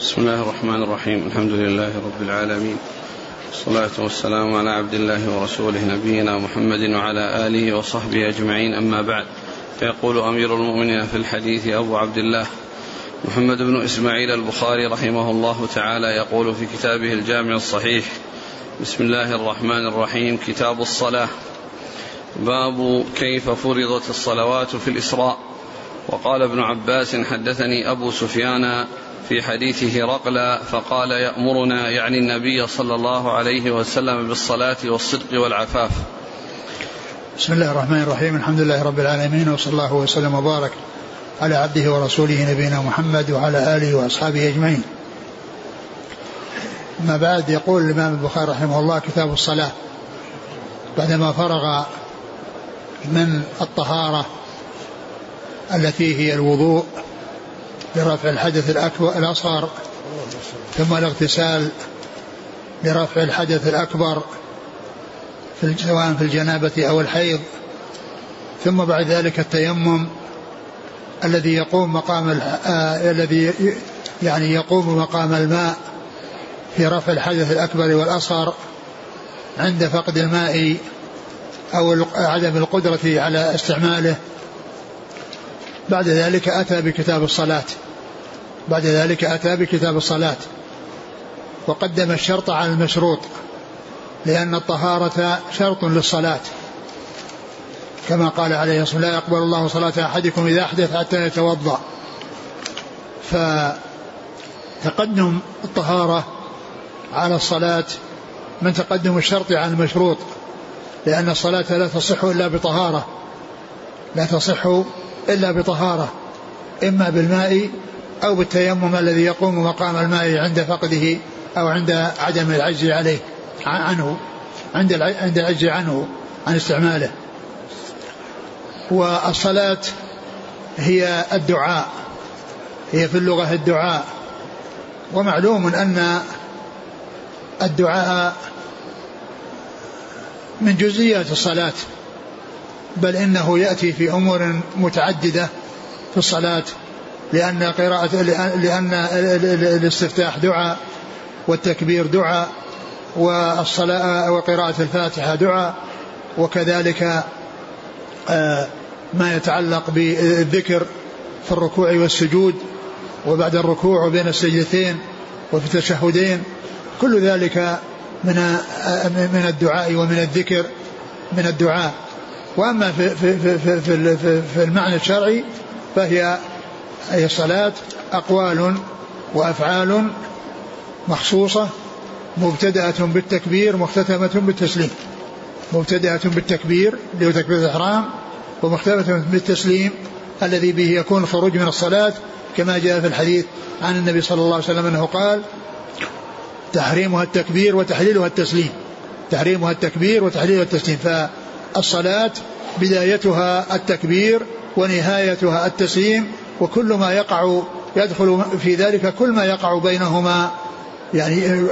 بسم الله الرحمن الرحيم الحمد لله رب العالمين والصلاة والسلام على عبد الله ورسوله نبينا محمد وعلى آله وصحبه أجمعين أما بعد فيقول أمير المؤمنين في الحديث أبو عبد الله محمد بن إسماعيل البخاري رحمه الله تعالى يقول في كتابه الجامع الصحيح بسم الله الرحمن الرحيم كتاب الصلاة باب كيف فرضت الصلوات في الإسراء وقال ابن عباس حدثني أبو سفيان في حديث هرقل فقال يأمرنا يعني النبي صلى الله عليه وسلم بالصلاة والصدق والعفاف. بسم الله الرحمن الرحيم. الحمد لله رب العالمين وصلى الله وسلم وبارك على عبده ورسوله نبينا محمد وعلى آله وأصحابه أجمعين. ما بعد يقول الإمام البخاري رحمه الله كتاب الصلاة. بعدما فرغ من الطهارة التي هي الوضوء لرفع الحدث الأكبر الأصغر ثم الاغتسال لرفع الحدث الأكبر في سواء في الجنابة أو الحيض ثم بعد ذلك التيمم الذي يقوم مقام آه الذي يعني يقوم مقام الماء في رفع الحدث الأكبر والأصغر عند فقد الماء أو عدم القدرة على استعماله. بعد ذلك أتى بكتاب الصلاة. بعد ذلك أتى بكتاب الصلاة وقدم الشرط على المشروط لأن الطهارة شرط للصلاة. كما قال عليه الصلاة لا يقبل الله صلاة أحدكم إذا أحدث حتى يتوضأ. فتقدم الطهارة على الصلاة من تقدم الشرط على المشروط لأن الصلاة لا تصح إلا بطهارة لا تصح إلا بطهارة إما بالماء أو بالتيمم الذي يقوم مقام الماء عند فقده أو عند عدم العجز عليه عنه عند عند العجز عنه عن استعماله. والصلاة هي الدعاء هي في اللغة الدعاء. ومعلوم أن الدعاء من جزئيات الصلاة بل إنه يأتي في أمور متعددة في الصلاة. لأن قراءة لأن الاستفتاح دعاء والتكبير دعاء والصلاة وقراءة الفاتحة دعاء وكذلك آه، ما يتعلق بالذكر في الركوع والسجود وبعد الركوع وبين السجدتين وفي التشهدين. كل ذلك من آه، من الدعاء ومن الذكر من الدعاء. وأما في في في في, في, في المعنى الشرعي فهي أي الصلاة أقوال وأفعال مخصوصة مبتدأة بالتكبير مختتمة بالتسليم. مبتدأة بالتكبير اللي هو تكبير الإحرام ومختتمة بالتسليم الذي به يكون الخروج من الصلاة كما جاء في الحديث عن النبي صلى الله عليه وسلم أنه قال تحريمها التكبير وتحليلها التسليم. تحريمها التكبير وتحليلها التسليم. فالصلاة بدايتها التكبير ونهايتها التسليم وكل ما يقع يدخل في ذلك كل ما يقع بينهما. يعني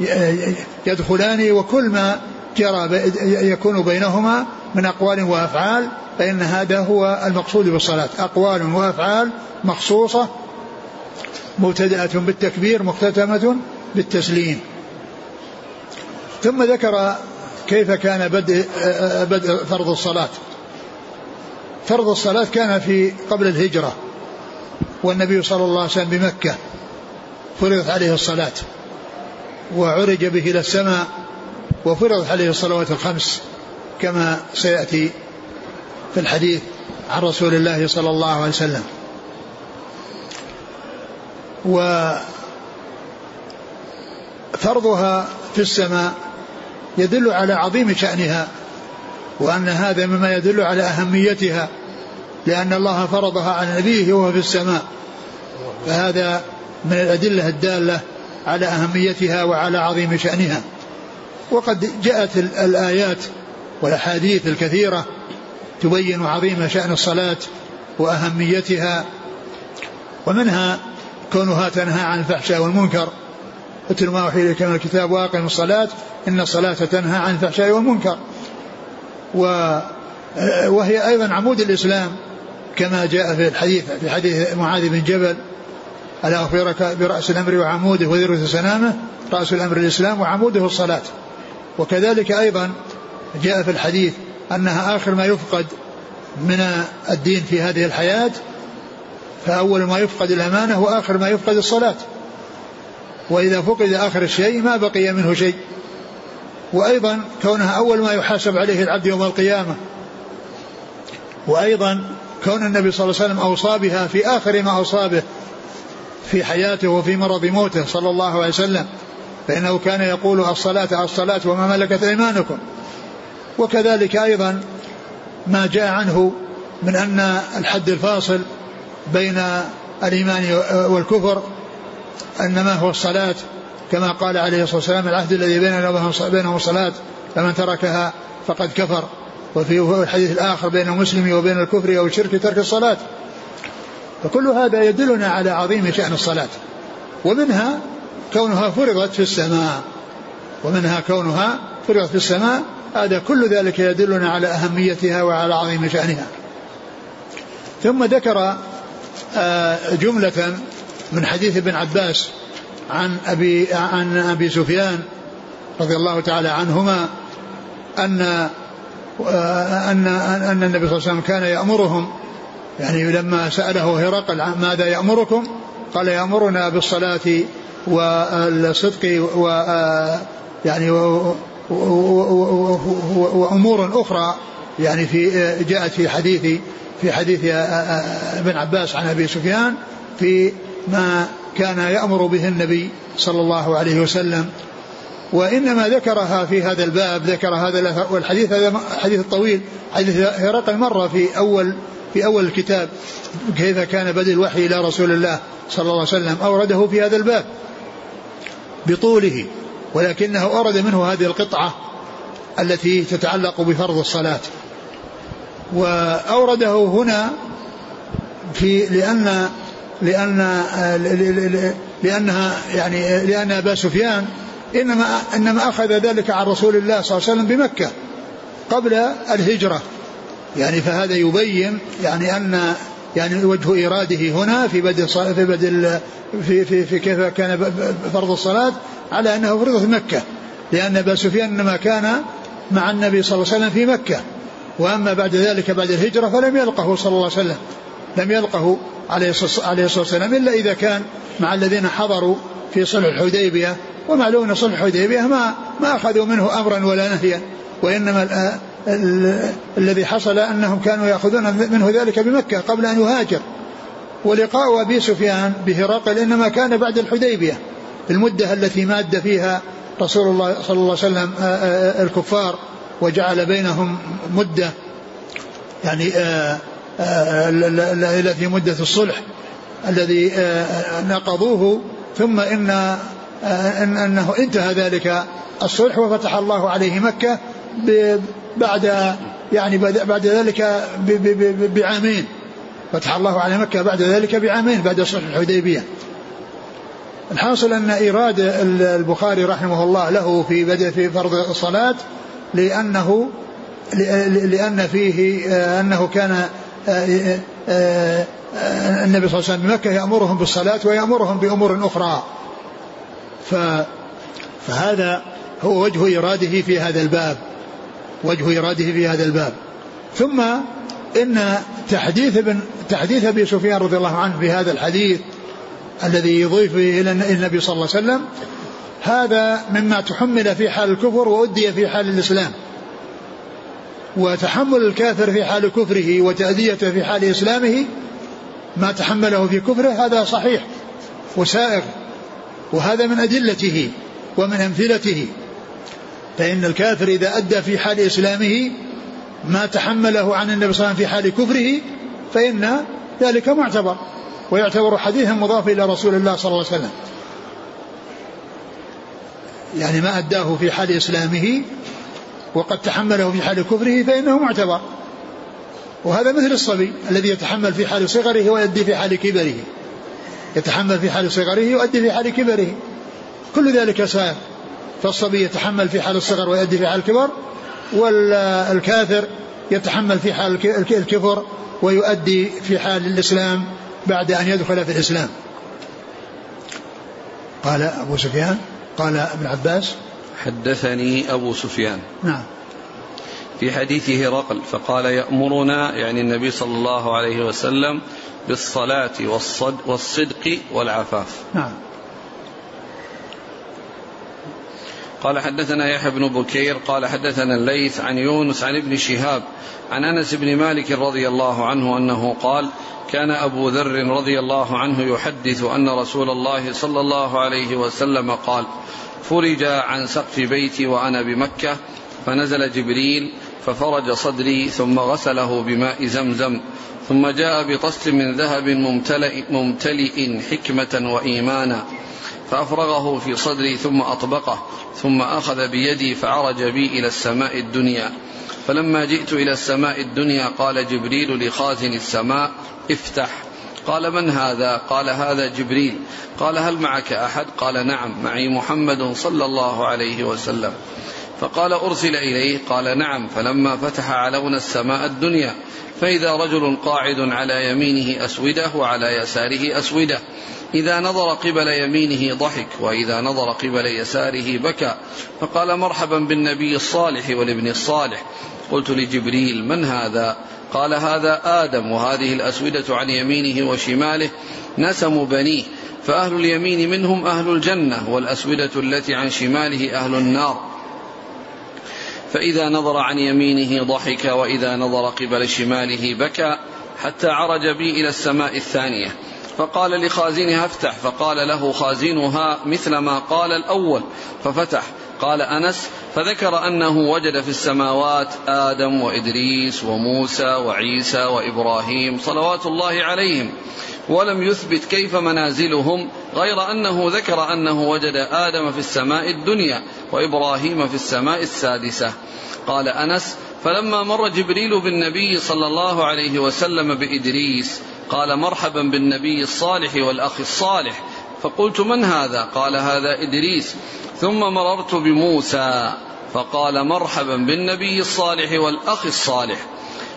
يعني يدخلان وكل ما جرى يكون بينهما من أقوال وأفعال فإن هذا هو المقصود بالصلاة. أقوال وأفعال مخصوصة مبتدأة بالتكبير مختتمة بالتسليم. ثم ذكر كيف كان بدء بدء فرض الصلاة. فرض الصلاة كان في قبل الهجرة والنبي صلى الله عليه وسلم بمكة فرضت عليه الصلاة وعرج به إلى السماء وفرضت عليه الصلوات الخمس كما سيأتي في الحديث عن رسول الله صلى الله عليه وسلم. وفرضها في السماء يدل على عظيم شأنها وأن هذا مما يدل على أهميتها لأن الله فرضها على نبيه وهو في السماء. فهذا من الأدلة الدالة على أهميتها وعلى عظيم شأنها. وقد جاءت الآيات والأحاديث الكثيرة تبين عظيم شأن الصلاة وأهميتها ومنها كونها تنهى عن الفحشاء والمنكر. اتل ما أوحي إليك من الكتاب وأقم الصلاة إن الصلاة تنهى عن الفحشاء والمنكر. وهي أيضا عمود الإسلام كما جاء في الحديث في حديث معاذ بن جبل ألا أخبرك برأس الأمر وعموده وذروة سنامه؟ رأس الأمر الإسلام وعموده الصلاة. وكذلك أيضا جاء في الحديث أنها آخر ما يفقد من الدين في هذه الحياة فأول ما يفقد الأمانة وآخر ما يفقد الصلاة. وإذا فقد آخر الشيء ما بقي منه شيء. وأيضا كونها أول ما يحاسب عليه العبد يوم القيامة. وأيضا كون النبي صلى الله عليه وسلم أوصى بها في آخر ما أوصى به في حياته وفي مرض موته صلى الله عليه وسلم. فإنه كان يقول الصلاة الصلاة وما ملكت أيمانكم. وكذلك أيضا ما جاء عنه من أن الحد الفاصل بين الإيمان والكفر أنما هو الصلاة كما قال عليه الصلاة والسلام العهد الذي بيننا وبينهم الصلاة فمن تركها فقد كفر. وفي الحديث الآخر بين المسلم وبين الكفر أو الشرك ترك الصلاة. فكل هذا يدلنا على عظيم شأن الصلاة. ومنها كونها فرضت في السماء. ومنها كونها فرضت في السماء هذا كل ذلك يدلنا على أهميتها وعلى عظيم شأنها. ثم ذكر آه، جملة من حديث ابن عباس عن أبي عن أبي سفيان رضي الله تعالى عنهما أن أن أن النبي صلى الله عليه وسلم كان يأمرهم. يعني لما سأله هرقل ماذا يأمركم قال يأمرنا بالصلاة والصدق و يعني وأمور أخرى. يعني في جاءت في حديث في حديث ابن عباس عن أبي سفيان في ما كان يأمر به النبي صلى الله عليه وسلم وإنما ذكرها في هذا الباب ذكر هذا والحديث هذا حديث الطويل حديث هرقل مر في أول في أول الكتاب كيف كان بدء الوحي إلى رسول الله صلى الله عليه وسلم أورده في هذا الباب بطوله ولكنه أورد منه هذه القطعة التي تتعلق بفرض الصلاة. وأورده هنا في لأن لأن لأنها يعني لأن أبا سفيان إنما إنما أخذ ذلك عن رسول الله صلى الله عليه وسلم بمكة قبل الهجرة. يعني فهذا يبين يعني أن يعني وجه إراده هنا في بدء في بدء في في في كيف كان فرض الصلاة على أنه فرض في مكة. لأن أبا سفيان إنما كان مع النبي صلى الله عليه وسلم في مكة. وأما بعد ذلك بعد الهجرة فلم يلقه صلى الله عليه وسلم. لم يلقه عليه الصلاة والسلام إلا إذا كان مع الذين حضروا في صلح الحديبية. ومعلوم أن صلح الحديبية ما ما أخذوا منه أمرا ولا نهيا. وإنما الذي حصل أنهم كانوا يأخذون منه ذلك بمكة قبل أن يهاجر. ولقاء أبي سفيان بهرقل إنما كان بعد الحديبية. المدة التي ماد فيها رسول الله صلى الله عليه وسلم الكفار وجعل بينهم مدة. يعني التي مدة الصلح الذي نقضوه ثم إن أنه انتهى ذلك الصلح وفتح الله عليه مكة بعد يعني بعد ذلك بعامين. فتح الله على مكة بعد ذلك بعامين بعد صلح الحديبية. الحاصل أن إيراد البخاري رحمه الله له في بدء في فرض الصلاة لأنه لأن فيه أنه كان النبي صلى الله عليه وسلم بمكة يأمرهم بالصلاة ويأمرهم بأمور أخرى. فهذا هو وجه إراده في هذا الباب. وجه إراده في هذا الباب. ثم إن تحديث ابن تحديث أبي سفيان رضي الله عنه في هذا الحديث الذي يضيف إلى النبي صلى الله عليه وسلم هذا مما تحمل في حال الكفر وأدي في حال الإسلام. وتحمل الكافر في حال كفره وتأديته في حال إسلامه ما تحمله في كفره هذا صحيح وسائغ وهذا من أدلته ومن أمثلته. فإن الكافر إذا أدى في حال إسلامه ما تحمله عن النبي صلى الله عليه وسلم في حال كفره فإن ذلك معتبر ويعتبر حديثا مضافا إلى رسول الله صلى الله عليه وسلم. يعني ما أداه في حال إسلامه وقد تحمله في حال كفره فإنه معتبر. وهذا مثل الصبي الذي يتحمل في حال صغره ويؤدي في حال كبره. يتحمل في حال صغره ويؤدي في حال كبره. كل ذلك سائر. فالصبي يتحمل في حال الصغر ويؤدي في حال الكبر والكافر يتحمل في حال الكفر ويؤدي في حال الإسلام بعد أن يدخل في الإسلام. قال أبو سفيان قال ابن عباس حدثني أبو سفيان. نعم. في حديث هرقل فقال يأمرنا يعني النبي صلى الله عليه وسلم بالصلاة والصدق والعفاف. نعم. قال حدثنا يحيى بن بكير قال حدثنا الليث عن يونس عن ابن شهاب عن أنس بن مالك رضي الله عنه أنه قال كان أبو ذر رضي الله عنه يحدث أن رسول الله صلى الله عليه وسلم قال فرج عن سقف بيتي وأنا بمكة فنزل جبريل ففرج صدري ثم غسله بماء زمزم ثم جاء بطست من ذهب ممتلئ, ممتلئ حكمة وإيمانا فأفرغه في صدري ثم أطبقه ثم أخذ بيدي فعرج بي إلى السماء الدنيا. فلما جئت إلى السماء الدنيا قال جبريل لخازن السماء افتح. قال من هذا؟ قال هذا جبريل. قال هل معك أحد؟ قال نعم معي محمد صلى الله عليه وسلم. فقال أرسل إليه؟ قال نعم. فلما فتح علون السماء الدنيا فإذا رجل قاعد على يمينه أسوده وعلى يساره أسوده. إذا نظر قبل يمينه ضحك وإذا نظر قبل يساره بكى فقال مرحبا بالنبي الصالح والابن الصالح. قلت لجبريل من هذا؟ قال هذا آدم وهذه الأسودة عن يمينه وشماله نسم بنيه فأهل اليمين منهم أهل الجنة والأسودة التي عن شماله أهل النار. فإذا نظر عن يمينه ضحك وإذا نظر قبل شماله بكى حتى عرج بي إلى السماء الثانية. فقال لخازنها افتح فقال له خازنها مثل ما قال الأول ففتح. قال أنس فذكر أنه وجد في السماوات آدم وإدريس وموسى وعيسى وإبراهيم صلوات الله عليهم ولم يثبت كيف منازلهم غير أنه ذكر أنه وجد آدم في السماء الدنيا وإبراهيم في السماء السادسة. قال أنس فلما مر جبريل بالنبي صلى الله عليه وسلم بإدريس قال مرحبا بالنبي الصالح والأخ الصالح. فقلت من هذا؟ قال هذا إدريس. ثم مررت بموسى. فقال مرحبا بالنبي الصالح والأخ الصالح.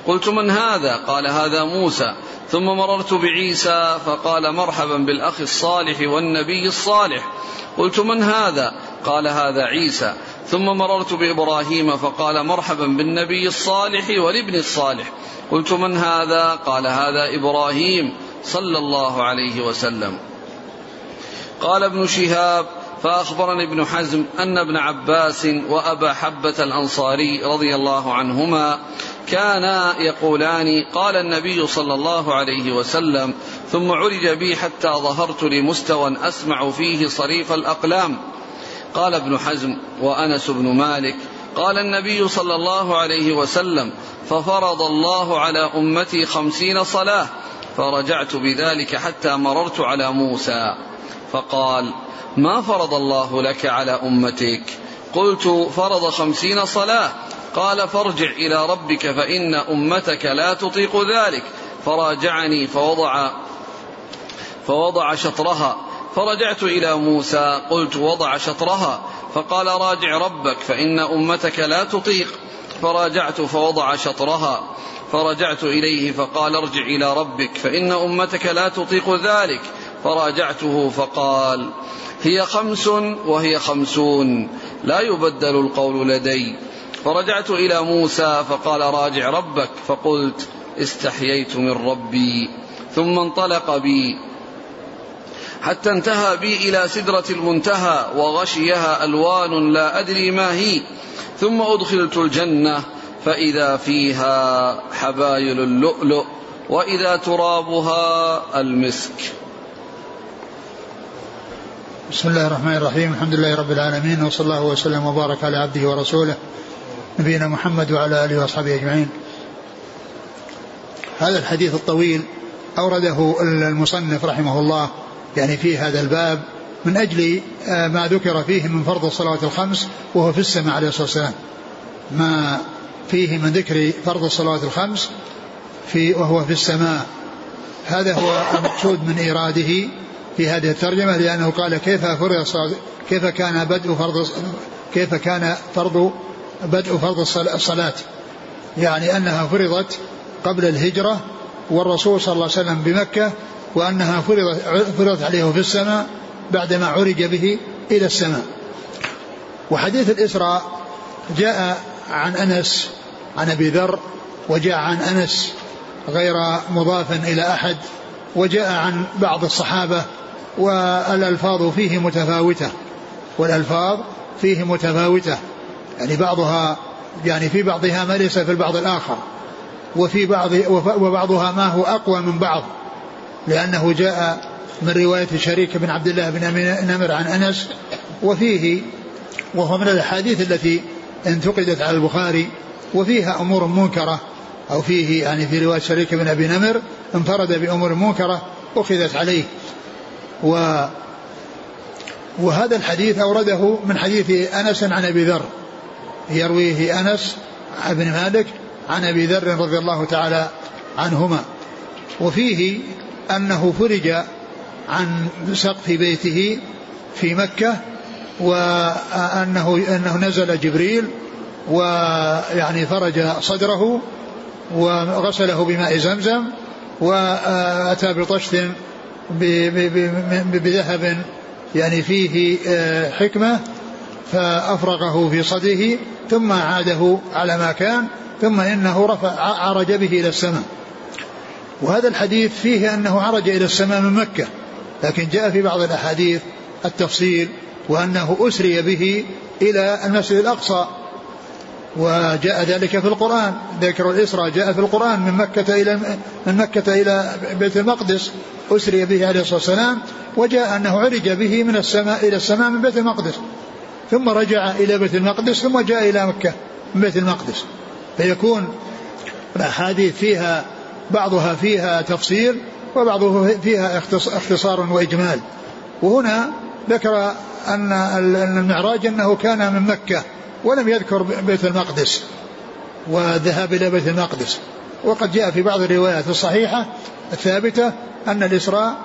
قلت من هذا؟ قال هذا موسى. ثم مررت بعيسى. فقال مرحبا بالأخ الصالح والنبي الصالح. قلت من هذا؟ قال هذا عيسى. ثم مررت بإبراهيم فقال مرحبا بالنبي الصالح والابن الصالح. قلت من هذا؟ قال هذا إبراهيم صلى الله عليه وسلم. قال ابن شهاب فأخبرني ابن حزم أن ابن عباس وأبا حبة الأنصاري رضي الله عنهما كانا يقولان قال النبي صلى الله عليه وسلم ثم عرج بي حتى ظهرت لمستوى أسمع فيه صريف الأقلام. قال ابن حزم وأنس بن مالك قال النبي صلى الله عليه وسلم ففرض الله على أمتي خمسين صلاة فرجعت بذلك حتى مررت على موسى فقال ما فرض الله لك على أمتك؟ قلت فرض خمسين صلاة قال فارجع إلى ربك فإن أمتك لا تطيق ذلك. فراجعني فوضع فوضع شطرها فرجعت إلى موسى قلت وضع شطرها فقال راجع ربك فإن أمتك لا تطيق. فراجعت فوضع شطرها فرجعت إليه فقال ارجع إلى ربك فإن أمتك لا تطيق ذلك. فراجعته فقال هي خمس وهي خمسون لا يبدل القول لدي. فرجعت إلى موسى فقال راجع ربك فقلت استحييت من ربي ثم انطلق بي. حتى انتهى بي إلى سدرة المنتهى وغشيها ألوان لا أدري ما هي. ثم أدخلت الجنة فإذا فيها حبايل اللؤلؤ وإذا ترابها المسك. بسم الله الرحمن الرحيم. الحمد لله رب العالمين وصلى الله وسلم وبارك على عبده ورسوله نبينا محمد وعلى آله واصحابه أجمعين. هذا الحديث الطويل أورده المصنف رحمه الله يعني في هذا الباب من أجل آه، ما ذكر فيه من فرض الصلوات الخمس وهو في السماء عليه الصلاة والسلام. ما فيه من ذكر فرض الصلوات الخمس في وهو في السماء هذا هو المقصود من إيراده في هذه الترجمة لأنه قال كيف فرض كيف كان بدء فرض كيف كان فرض بدء فرض الصلاة يعني أنها فرضت قبل الهجرة والرسول صلى الله عليه وسلم بمكة وأنها فرضت, فرضت عليه في السماء بعدما عرج به إلى السماء. وحديث الإسراء جاء عن أنس عن أبي ذر وجاء عن أنس غير مضاف إلى أحد وجاء عن بعض الصحابة والألفاظ فيه متفاوتة والألفاظ فيه متفاوتة. يعني بعضها يعني في بعضها ما ليس في البعض الآخر وفي بعض وبعضها ما هو أقوى من بعض. لأنه جاء من رواية شريك بن عبد الله بن نمر عن أنس وفيه وهو من الأحاديث التي انتقدت على البخاري وفيها أمور منكرة أو فيه يعني في رواية شريك بن أبي نمر انفرد بأمور منكرة أخذت عليه. و وهذا الحديث أورده من حديث أنس عن أبي ذر. يرويه أنس بن مالك عن أبي ذر رضي الله تعالى عنهما. وفيه أنه فرج عن سقف بيته في مكة وأنه أنه نزل جبريل ويعني فرج صدره وغسله بماء زمزم وأتى بطشت بذهب يعني فيه آه، حكمة فأفرغه في صدره ثم عاده على ما كان ثم إنه رفع عرج به إلى السماء. وهذا الحديث فيه أنه عرج إلى السماء من مكة لكن جاء في بعض الأحاديث التفصيل وأنه أسري به إلى المسجد الأقصى وجاء ذلك في القرآن ذكر الإسراء جاء في القرآن من مكة إلى من مكة إلى بيت المقدس أسري به عليه الصلاة والسلام وجاء أنه عرج به من السماء إلى السماء من بيت المقدس ثم رجع إلى بيت المقدس ثم جاء إلى مكة من بيت المقدس. فيكون الأحاديث فيها بعضها فيها تفصيل وبعضها فيها اختصار وإجمال. وهنا ذكر أن المعراج أنه كان من مكة ولم يذكر بيت المقدس والذهاب إلى بيت المقدس. وقد جاء في بعض الروايات الصحيحة الثابتة أن الإسراء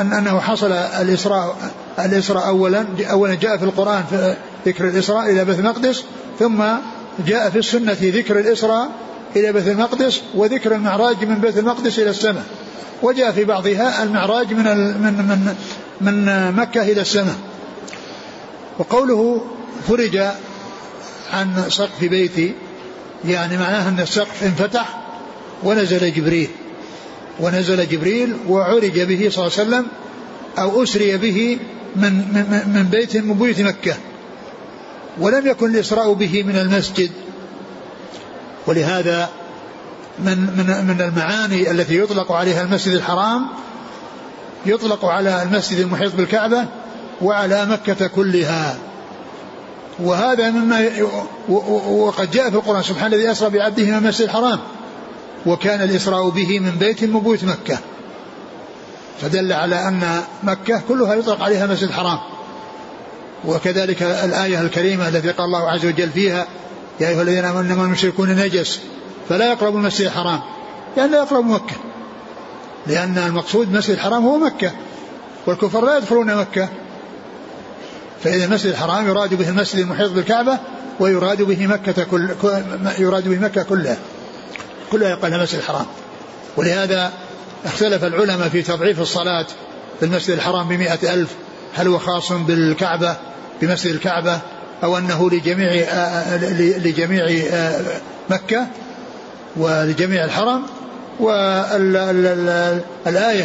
أن أنه حصل الإسراء الإسراء أولا أولا جاء في القرآن في ذكر الإسراء إلى بيت المقدس ثم جاء في السنة ذكر الإسراء إلى بيت المقدس وذكر المعراج من بيت المقدس إلى السماء. وجاء في بعضها المعراج من من من من مكة إلى السماء. وقوله فرج عن سقف بيتي يعني معناه أن السقف انفتح ونزل جبريل. ونزل جبريل وعرج به صلى الله عليه وسلم أو أسري به من, من, من بيت من بيوت مكة. ولم يكن الإسراء به من المسجد. ولهذا من من من المعاني التي يطلق عليها المسجد الحرام يطلق على المسجد المحيط بالكعبة وعلى مكة كلها. وهذا مما وقد جاء في القرآن سبحان الذي أسرى بعبده من المسجد الحرام وكان الإسراء به من بيت من مكة. فدل على أن مكة كلها يطلق عليها مسجد الحرام. وكذلك الآية الكريمة التي قال الله عز وجل فيها يا أيها الذين آمنوا إنما المشركون نجس فلا يقربوا المسجد الحرام. لأن لا يقربوا مكة. لأن المقصود المسجد الحرام هو مكة. والكفار لا يدخلون مكة. فإذا المسجد الحرام يراد به المسجد المحيط بالكعبة ويراد به مكة كل يراد به مكة كلها. كلها يقال المسجد الحرام. ولهذا اختلف العلماء في تضعيف الصلاة في المسجد الحرام بمئة ألف. هل هو خاص بالكعبة بمسجد الكعبة أو أنه لجميع لجميع مكة ولجميع الحرم والآية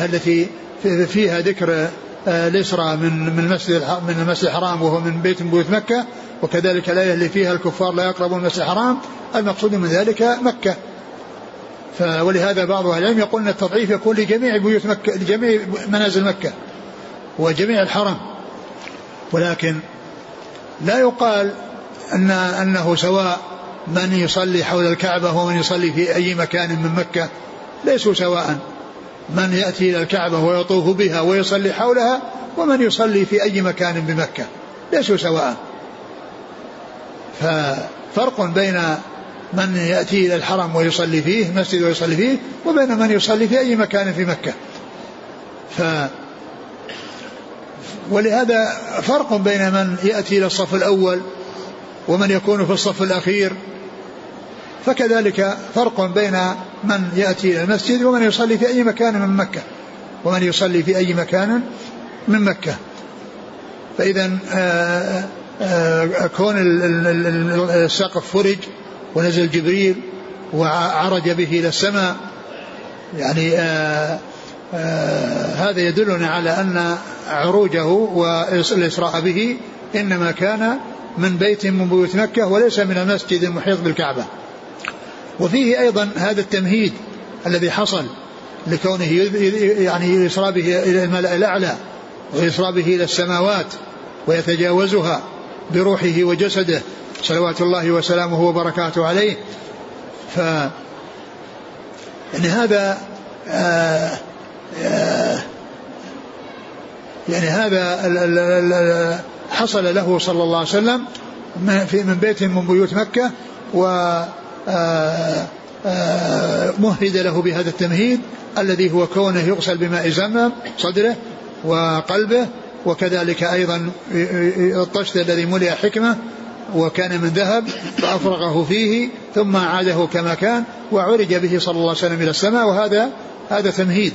التي فيها ذكر الإسراء من من المسجد من المسجد الحرام وهو من بيت من بيوت مكة وكذلك الآية اللي فيها الكفار لا يقربون المسجد الحرام المقصود من ذلك مكة. ولهذا بعض أهل العلم يقول أن التضعيف يكون لجميع بيوت مكة لجميع منازل مكة وجميع الحرم. ولكن لا يقال أن أنه سواء من يصلي حول الكعبة ومن يصلي في أي مكان من مكة ليسوا سواء. من يأتي إلى الكعبة ويطوف بها ويصلي حولها ومن يصلي في أي مكان بمكة ليسوا سواء. ففرق بين من يأتي إلى الحرم ويصلي فيه مسجد ويصلي فيه وبين من يصلي في أي مكان في مكة. ف ولهذا فرق بين من يأتي إلى الصف الأول ومن يكون في الصف الأخير. فكذلك فرق بين من يأتي إلى المسجد ومن يصلي في أي مكان من مكة ومن يصلي في أي مكان من مكة. فإذا كون السقف فرج ونزل جبريل وعرج به إلى السماء يعني آآ هذا يدلنا على أن عروجه والإسراء به إنما كان من بيت من بيوت مكة وليس من المسجد المحيط بالكعبة. وفيه أيضا هذا التمهيد الذي حصل لكونه يعني يسرى به إلى الملأ الأعلى ويسرى به إلى السماوات ويتجاوزها بروحه وجسده صلوات الله وسلامه وبركاته عليه. ف يعني هذا آآ يعني هذا حصل له صلى الله عليه وسلم في من بيت من بيوت مكة و مهد له بهذا التمهيد الذي هو كونه يغسل بماء زمزم صدره وقلبه وكذلك أيضا الطشت الذي ملئ حكمة وكان من ذهب فأفرغه فيه ثم أعاده كما كان وعرج به صلى الله عليه وسلم إلى السماء وهذا هذا تمهيد.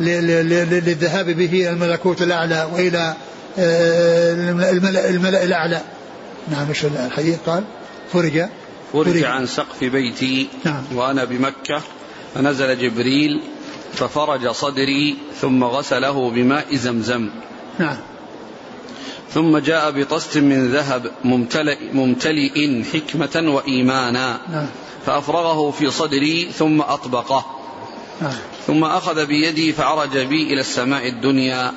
للذهاب به إلى الملكوت الأعلى وإلى آه، الملأ, الملأ الأعلى. نعم مش الحديث؟ قال فرج فرج. عن سقف بيتي نعم. وأنا بمكة. فنزل جبريل ففرج صدري ثم غسله بماء زمزم. نعم. ثم جاء بطست من ذهب ممتلئ, ممتلئ حكمة وإيمانا. نعم. فأفرغه في صدري ثم أطبقه. ثم أخذ بيدي فعرج بي إلى السماء الدنيا.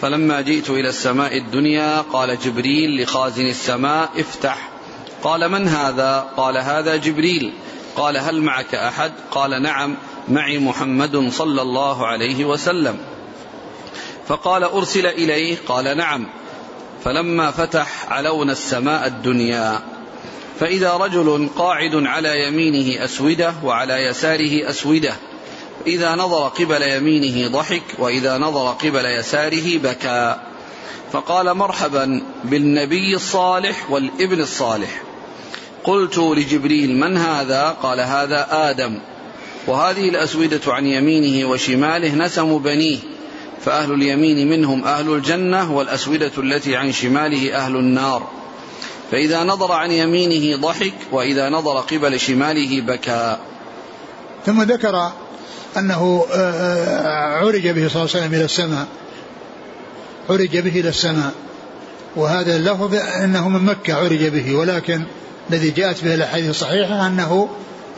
فلما جئت إلى السماء الدنيا قال جبريل لخازن السماء افتح. قال من هذا؟ قال هذا جبريل. قال هل معك أحد؟ قال نعم معي محمد صلى الله عليه وسلم. فقال أرسل إليه؟ قال نعم. فلما فتح علونا السماء الدنيا. فإذا رجل قاعد على يمينه أسودة وعلى يساره أسودة. إذا نظر قبل يمينه ضحك وإذا نظر قبل يساره بكى. فقال مرحبا بالنبي الصالح والابن الصالح. قلت لجبريل من هذا؟ قال هذا آدم. وهذه الأسودة عن يمينه وشماله نسم بنيه. فأهل اليمين منهم أهل الجنة والأسودة التي عن شماله أهل النار. فإذا نظر عن يمينه ضحك وإذا نظر قبل شماله بكى. ثم ذكر أنه آه، آه، عرج به صلى الله عليه وسلم إلى السماء. عرج به إلى السماء. وهذا اللفظ أنه من مكة عرج به ولكن الذي جاءت به الأحاديث الصحيحة أنه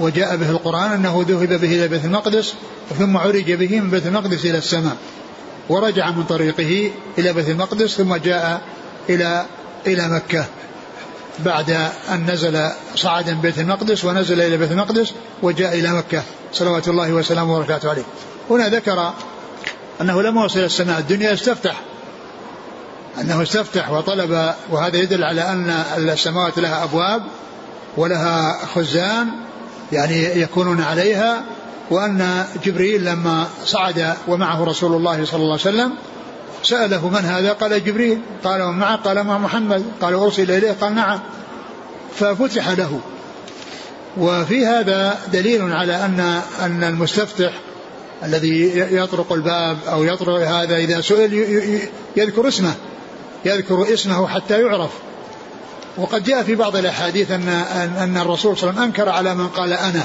وجاء به القرآن أنه ذهب به إلى بيت المقدس ثم عرج به من بيت المقدس إلى السماء. ورجع من طريقه إلى بيت المقدس ثم جاء إلى إلى مكة. بعد أن نزل صعد من بيت المقدس ونزل إلى بيت المقدس وجاء إلى مكة. صلوات الله وسلامه وبركاته عليه. هنا ذكر أنه وصل إلى السماء. الدنيا استفتح. أنه استفتح وطلب وهذا يدل على أن السماوات لها أبواب ولها خزان يعني يكونون عليها وأن جبريل لما صعد ومعه رسول الله صلى الله عليه وسلم سأله من هذا؟ قال جبريل. قال ومن قال مع محمد. قال أرسل إليه؟ قال نعم. ففتح له. وفي هذا دليل على أن أن المستفتح الذي يطرق الباب أو يطرق هذا إذا سئل يذكر اسمه. يذكر اسمه حتى يعرف. وقد جاء في بعض الأحاديث أن أن الرسول صلى الله عليه وسلم أنكر على من قال أنا.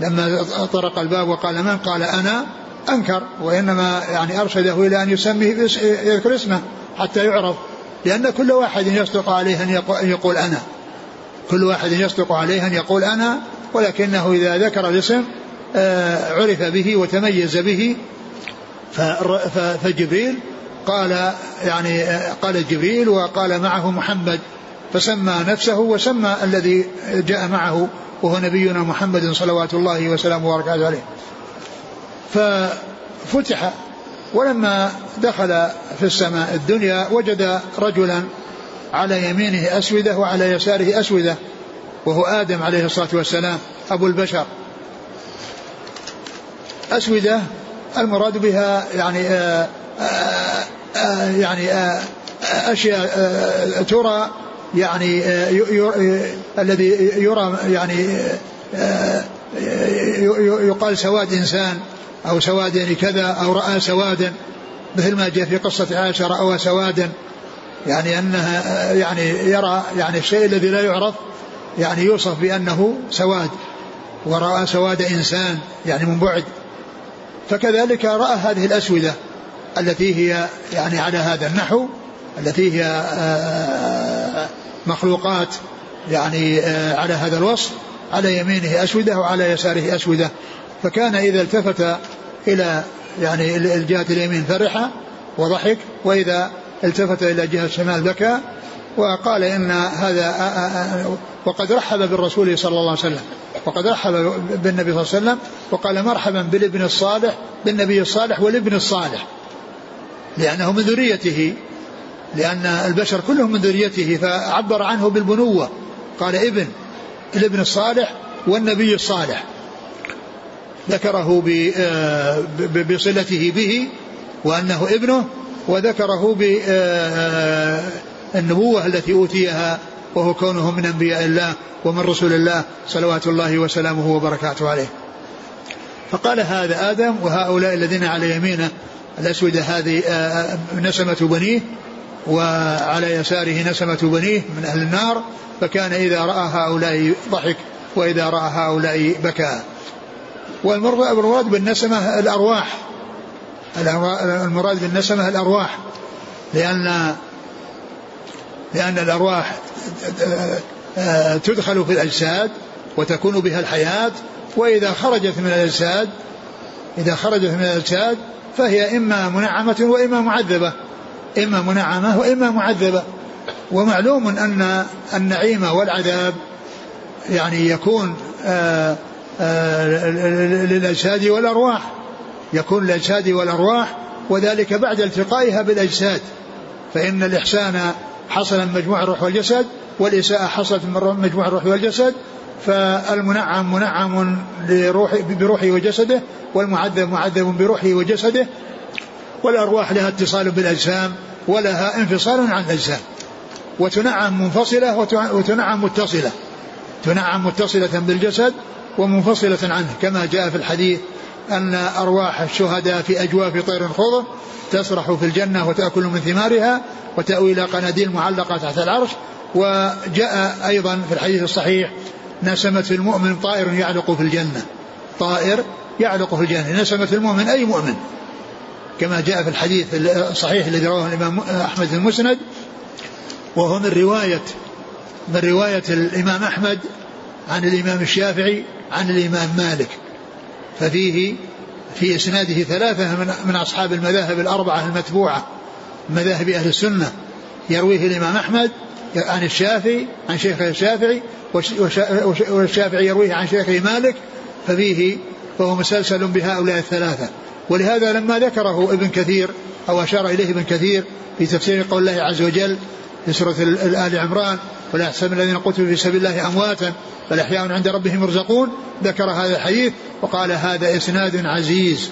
لما طرق الباب وقال من قال أنا أنكر وإنما يعني أرشده إلى أن يسميه يذكر اسمه حتى يعرف لأن كل واحد يصدق عليه أن يقول أنا. كل واحد يصدق عليه أن يقول أنا ولكنه إذا ذكر الاسم آه، عرف به وتميز به. فجبريل قال يعني آه، قال جبريل وقال معه محمد فسمى نفسه وسمى الذي جاء معه وهو نبينا محمد صلوات الله وسلامه وبركاته عليه. ففتح ولما دخل في السماء الدنيا وجد رجلا على يمينه أسودة وعلى يساره أسودة وهو آدم عليه الصلاة والسلام أبو البشر. أسودة المراد بها يعني آآ آه، آآ آه، آه، يعني آآ أشياء ترى يعني الذي يرى يعني يقال سواد إنسان. أو سواد يعني كذا أو رأى سوادا. مثل ما جاء في قصة عائشة رأوا سوادا. يعني أنها يعني يرى يعني الشيء الذي لا يعرف يعني يوصف بأنه سواد. ورأى سواد إنسان يعني من بعد. فكذلك رأى هذه الأسودة التي هي يعني على هذا النحو التي هي آه، مخلوقات يعني آه، على هذا الوصف على يمينه أسودة وعلى يساره أسودة. فكان إذا التفت إلى يعني الجهة اليمين فرح وضحك وإذا التفت إلى جهة الشمال بكى وقال إن هذا وقد رحب بالرسول صلى الله عليه وسلم وقد رحب بالنبي صلى الله عليه وسلم وقال مرحبا بالابن الصالح بالنبي الصالح والابن الصالح لأنه من ذريته لأن البشر كلهم من ذريته فعبر عنه بالبنوة قال ابن الابن الصالح والنبي الصالح. ذكره بصلته به وأنه ابنه وذكره بالنبوة التي أوتيها وهو كونه من أنبياء الله ومن رسول الله صلوات الله وسلامه وبركاته عليه. فقال هذا آدم وهؤلاء الذين على يمينه الأسودة هذه نسمة بنيه وعلى يساره نسمة بنيه من أهل النار فكان إذا رأى هؤلاء ضحك وإذا رأى هؤلاء بكى. والمراد بالنسمة الأرواح. المراد بالنسمة الأرواح. لأن لأن الأرواح تدخل في الأجساد وتكون بها الحياة وإذا خرجت من الأجساد إذا خرجت من الأجساد فهي إما منعمة وإما معذبة. إما منعمة وإما معذبة. ومعلوم أن النعيم والعذاب يعني يكون آآ للأجساد والأرواح. يكون للأجساد والأرواح وذلك بعد التقائها بالأجساد. فإن الإحسان حصل من مجموع الروح والجسد والإساءة حصلت من مجموع الروح والجسد فالمنعم منعم لروح بروحه وجسده والمعذب معذب بروحه وجسده والأرواح لها اتصال بالأجسام ولها انفصال عن الأجسام. وتنعم منفصلة وتنعم متصلة. تنعم متصلة بالجسد ومنفصلة عنه كما جاء في الحديث أن أرواح الشهداء في أجواف طير خضر تسرح في الجنة وتأكل من ثمارها وتأوي إلى قناديل معلقة تحت العرش. وجاء أيضا في الحديث الصحيح نسمة المؤمن طائر يعلق في الجنة. طائر يعلق في الجنة. نسمة المؤمن أي مؤمن؟ كما جاء في الحديث الصحيح الذي رواه الإمام أحمد في المسند وهو من رواية من رواية الإمام أحمد عن الإمام الشافعي عن الإمام مالك. ففيه في إسناده ثلاثة من, من أصحاب المذاهب الأربعة المتبوعة مذاهب أهل السنة. يرويه الإمام أحمد عن الشافعي عن شيخه الشافعي والشافعي يرويه عن شيخه مالك. ففيه فهو مسلسل بهؤلاء الثلاثة. ولهذا لما ذكره ابن كثير أو أشار إليه ابن كثير في تفسير قول الله عز وجل في سورة آل عمران ولا يحسب الذين قتلوا في سبيل الله أمواتا بل أحياء عند ربهم يرزقون. ذكر هذا الحديث وقال هذا إسناد عزيز.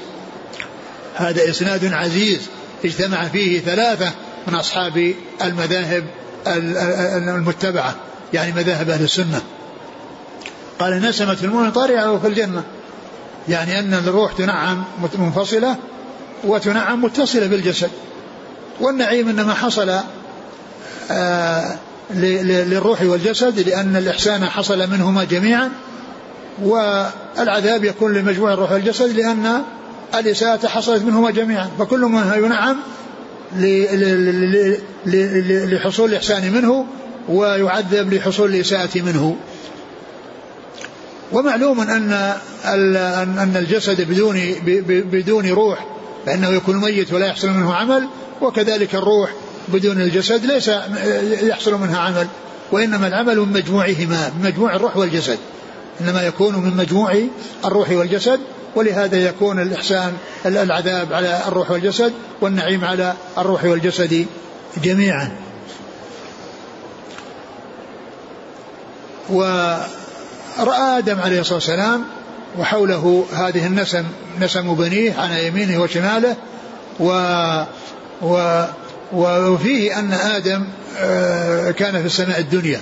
هذا إسناد عزيز. اجتمع فيه ثلاثة من أصحاب المذاهب المتبعة يعني مذاهب أهل السنة. قال نسمة المؤمن طارئة في الجنة. يعني أن الروح تنعم منفصلة وتنعم متصلة بالجسد. والنعيم إنما حصل للروح والجسد لأن الإحسان حصل منهما جميعا والعذاب يكون لمجموع الروح والجسد لأن الإساءة حصلت منهما جميعا. فكل منها ينعم لحصول الإحسان منه ويعذب لحصول الإساءة منه. ومعلوم أن أن الجسد بدون بدون روح فإنه يكون ميت ولا يحصل منه عمل وكذلك الروح بدون الجسد ليس يحصل منها عمل وإنما العمل من مجموعهما من مجموع الروح والجسد. إنما يكون من مجموع الروح والجسد ولهذا يكون الإحسان العذاب على الروح والجسد والنعيم على الروح والجسد جميعا. ورأى آدم عليه الصلاة والسلام وحوله هذه النسم نسم بنيه عن يمينه وشماله و و وفيه أن آدم آه، كان في السماء الدنيا.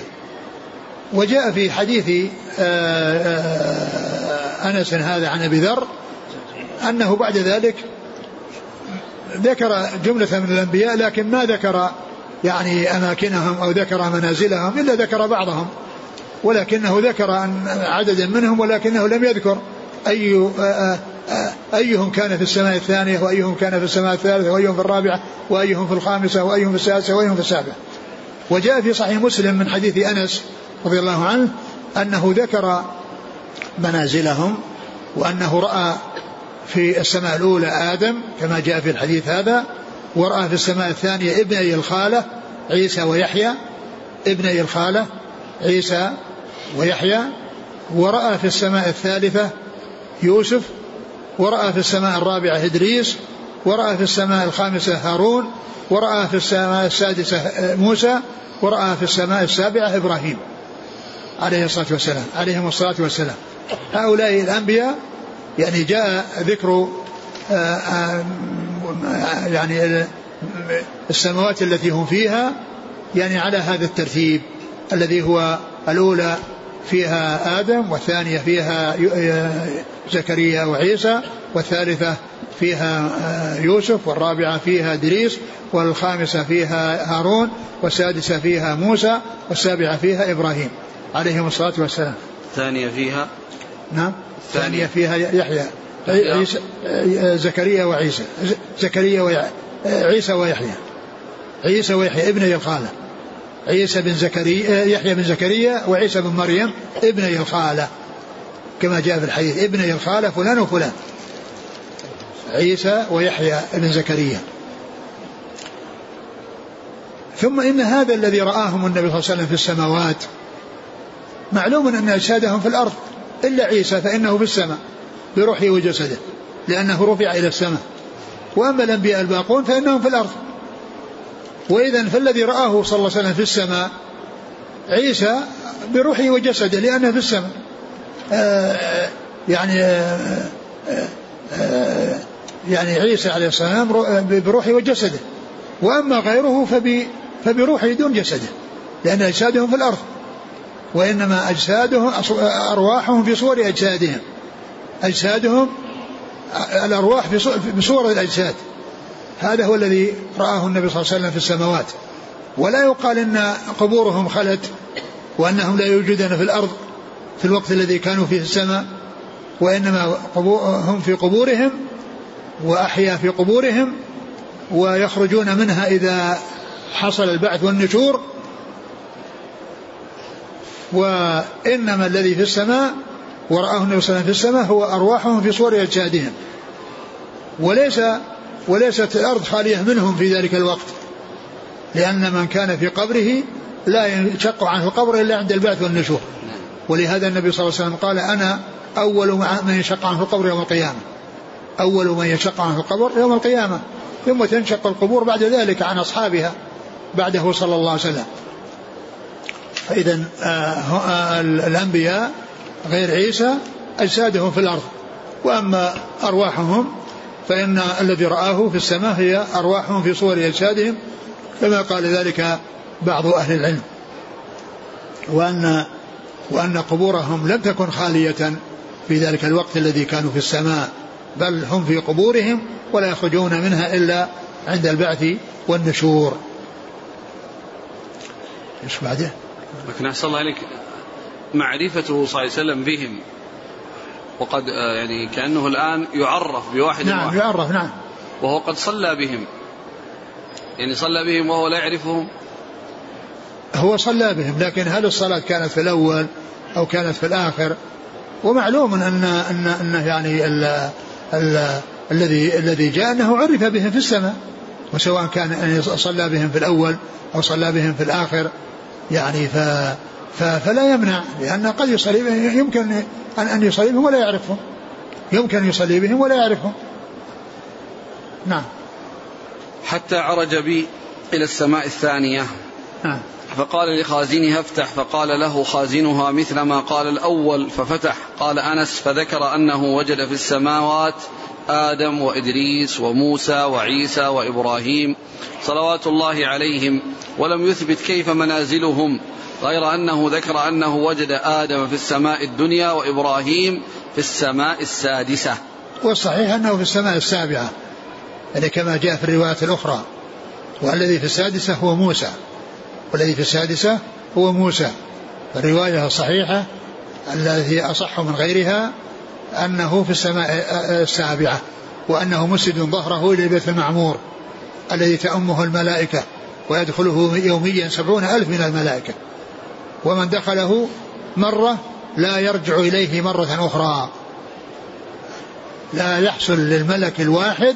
وجاء في حديث آه، آه، أنس هذا عن أبي ذر أنه بعد ذلك ذكر جملة من الأنبياء لكن ما ذكر يعني أماكنهم أو ذكر منازلهم إلا ذكر بعضهم. ولكنه ذكر عددا منهم ولكنه لم يذكر أي أيهم كان في السماء الثانية وأيهم كان في السماء الثالثة وأيهم في الرابعة وأيهم في الخامسة وأيهم في السادسة وأيهم في السابعة. وجاء في صحيح مسلم من حديث أنس رضي الله عنه أنه ذكر منازلهم وأنه رأى في السماء الأولى آدم كما جاء في الحديث هذا ورأى في السماء الثانية ابني الخالة عيسى ويحيى ابني الخالة عيسى ويحيى ورأى في السماء الثالثة يوسف ورأى في السماء الرابعة إدريس ورأى في السماء الخامسة هارون ورأى في السماء السادسة موسى ورأى في السماء السابعة إبراهيم. عليه الصلاة والسلام عليهم الصلاة والسلام. هؤلاء الأنبياء يعني جاء ذكر آه، آه، يعني السماوات التي هم فيها يعني على هذا الترتيب الذي هو الأولى فيها آدم والثانية فيها زكريا وعيسى والثالثة فيها يوسف والرابعة فيها دريس والخامسة فيها هارون والسادسة فيها موسى والسابعة فيها إبراهيم. عليهم الصلاة والسلام. الثانية فيها؟ نعم. الثانية فيها يحيى. عيسى زكريا وعيسى. زكريا وعيسى ويحيى. عيسى ويحيى ابني الخالة. عيسى بن زكريا يحيى بن زكريا وعيسى بن مريم ابني الخالة كما جاء في الحديث ابني الخالة فلان وفلان. عيسى ويحيى بن زكريا. ثم إن هذا الذي رآهم النبي صلى الله عليه وسلم في السماوات معلوم أن أجسادهم في الأرض إلا عيسى فإنه في السماء بروحه وجسده لأنه رفع إلى السماء. وأما الأنبياء الباقون فإنهم في الأرض. وإذا فالذي رآه صلى الله عليه وسلم في السماء عيسى بروحه وجسده لأنه في السماء. آه يعني آه آه يعني عيسى عليه السلام بروحه وجسده. وأما غيره فبروحه دون جسده لأن أجسادهم في الأرض. وإنما أجسادهم أرواحهم في صور أجسادهم. أجسادهم الأرواح في صور الأجساد. هذا هو الذي رآه النبي صلى الله عليه وسلم في السماوات. ولا يقال إن قبورهم خلت وأنهم لا يوجدون في الأرض في الوقت الذي كانوا فيه السماء وإنما هم في قبورهم وأحيا في قبورهم ويخرجون منها إذا حصل البعث والنشور. وإنما الذي في السماء ورآه النبي صلى الله عليه وسلم في السماء هو أرواحهم في صور اجسادهم وليس وليست الأرض خالية منهم في ذلك الوقت. لأن من كان في قبره لا ينشق عنه القبر إلا عند البعث والنشور. ولهذا النبي صلى الله عليه وسلم قال أنا أول من ينشق عنه القبر يوم القيامة. أول من ينشق عنه القبر يوم القيامة. ثم تنشق القبور بعد ذلك عن أصحابها بعده صلى الله عليه وسلم. فإذا آه، آه، الأنبياء غير عيسى أجسادهم في الأرض. وأما أرواحهم فإن الذي رآه في السماء هي أرواحهم في صور أجسادهم كما قال ذلك بعض أهل العلم. وأن وأن قبورهم لم تكن خالية في ذلك الوقت الذي كانوا في السماء بل هم في قبورهم ولا يخرجون منها إلا عند البعث والنشور. إيش بعده؟ لكن أحسن الله عليك معرفته صلى الله عليه وسلم بهم. وقد آه، يعني كأنه الآن يعرف بواحد نعم واحد. يعرف نعم. وهو قد صلى بهم. يعني صلى بهم وهو لا يعرفهم. هو صلى بهم لكن هل الصلاة كانت في الأول أو كانت في الآخر؟ ومعلوم أن أن أن يعني ال ال الذي الذي جاء أنه عرف بهم في السماء وسواء كان أن صلى بهم في الأول أو صلى بهم في الآخر. يعني ف فلا يمنع لأن قد يصلي بهم يمكن أن أن يصلي بهم ولا يعرفهم. يمكن أن يصلي بهم ولا يعرفهم. نعم. حتى عرج بي إلى السماء الثانية. نعم. فقال لخازنها افتح فقال له خازنها مثل ما قال الأول ففتح. قال أنس فذكر أنه وجد في السماوات آدم وإدريس وموسى وعيسى وإبراهيم صلوات الله عليهم ولم يثبت كيف منازلهم. غير أنه ذكر أنه وجد آدم في السماء الدنيا وإبراهيم في السماء السادسة. والصحيح أنه في السماء السابعة يعني كما جاء في الروايات الأخرى. والذي في السادسة هو موسى. والذي في السادسة هو موسى. الرواية الصحيحة التي أصح من غيرها أنه في السماء السابعة وأنه مسجد ظهره إلى البيت المعمور الذي تأمه الملائكة ويدخله يوميا سبعون ألف من الملائكة. ومن دخله مرة لا يرجع إليه مرة أخرى. لا يحصل للملك الواحد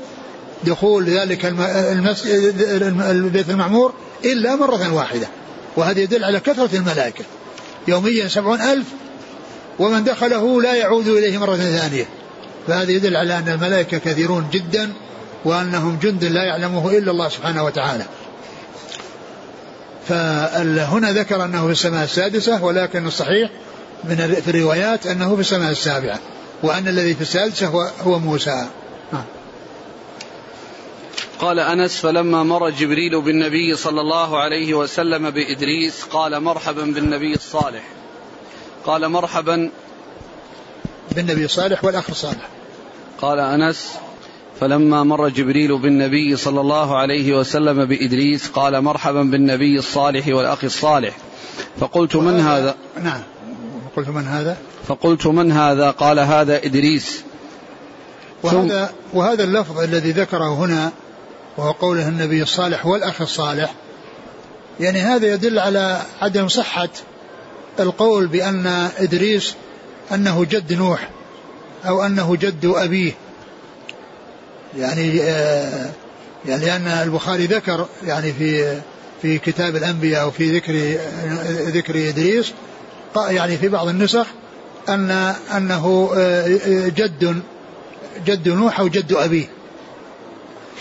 دخول ذلك المسجد البيت المعمور إلا مرة واحدة. وهذا يدل على كثرة الملائكة. يوميا سبعون ألف ومن دخله لا يعود إليه مرة ثانية. فهذا يدل على أن الملائكة كثيرون جدا وأنهم جند لا يعلمه إلا الله سبحانه وتعالى. فهنا ذكر أنه في السماء السادسة ولكن الصحيح من في الروايات أنه في السماء السابعة وأن الذي في السادسة هو, هو موسى. قال أنس فلما مر جبريل بالنبي صلى الله عليه وسلم بإدريس قال مرحبا بالنبي الصالح. قال مرحبا بالنبي الصالح والأخ الصالح. قال أنس فلما مر جبريل بالنبي صلى الله عليه وسلم بإدريس قال مرحبا بالنبي الصالح والأخ الصالح. فقلت من هذا نعم. قلت من هذا؟ فقلت من هذا؟ قال هذا إدريس. وهذا وهذا اللفظ الذي ذكره هنا وهو قوله النبي الصالح والأخ الصالح يعني هذا يدل على عدم صحة القول بأن إدريس أنه جد نوح أو أنه جد أبيه. يعني آه يعني لأن البخاري ذكر يعني في في كتاب الأنبياء أو في ذكر ذكر إدريس يعني في بعض النسخ أن أنه آه، جد جد نوح أو جد أبيه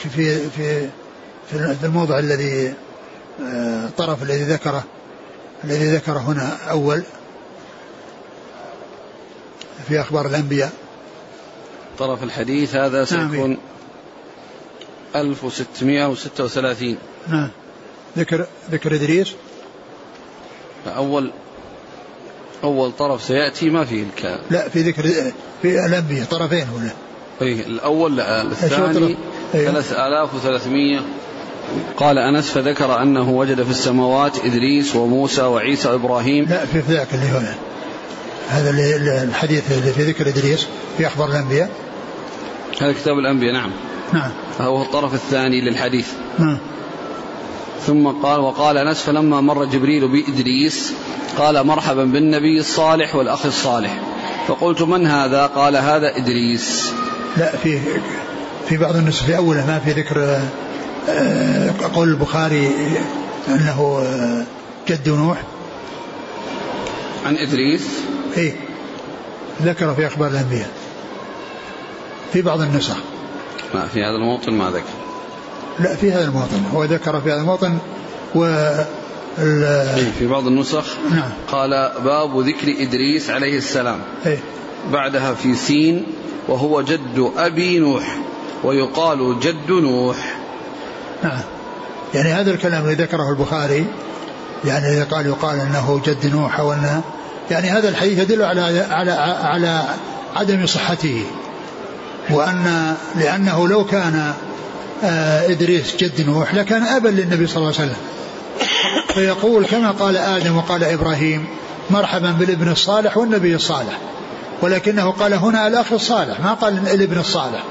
في في في الموضع الذي الطرف آه، الذي ذكره الذي ذكره هنا أول في أخبار الأنبياء طرف الحديث هذا نعم. سيكون 1636 نعم. ذكر ذكر إدريس؟ أول أول طرف سيأتي ما فيه الكلام لا في ذكر في الأنبياء طرفين هنا. أيه الأول لا الثاني 3300 قال أنس فذكر أنه وجد في السماوات إدريس وموسى وعيسى وإبراهيم. لا في ذاك اللي هنا. هذا الحديث اللي في ذكر إدريس في أخبار الأنبياء. هذا كتاب الأنبياء نعم. نعم. هو الطرف الثاني للحديث. نعم. ثم قال وقال أنس فلما مر جبريل بإدريس قال مرحبا بالنبي الصالح والأخ الصالح. فقلت من هذا؟ قال هذا إدريس. لا في في بعض النسخ في أولها ما في ذكر آه، قول البخاري أنه آه، جد نوح. عن إدريس؟ إيه. ذكر في أخبار الأنبياء. في بعض النسخ. ما في هذا الموطن ما ذكر. لا في هذا الموطن. هو ذكر في هذا الموطن و إيه في بعض النسخ نعم. قال باب ذكر إدريس عليه السلام. إيه. بعدها في سين وهو جد أبي نوح ويقال جد نوح. نعم. يعني هذا الكلام الذي ذكره البخاري يعني إذا قال يقال أنه جد نوح أو أنه يعني هذا الحديث يدل على على على عدم صحته. وأن لأنه لو كان آه، إدريس جد نوح لكان أبا للنبي صلى الله عليه وسلم. فيقول كما قال آدم وقال إبراهيم مرحبا بالابن الصالح والنبي الصالح. ولكنه قال هنا الأخ الصالح ما قال الابن الصالح.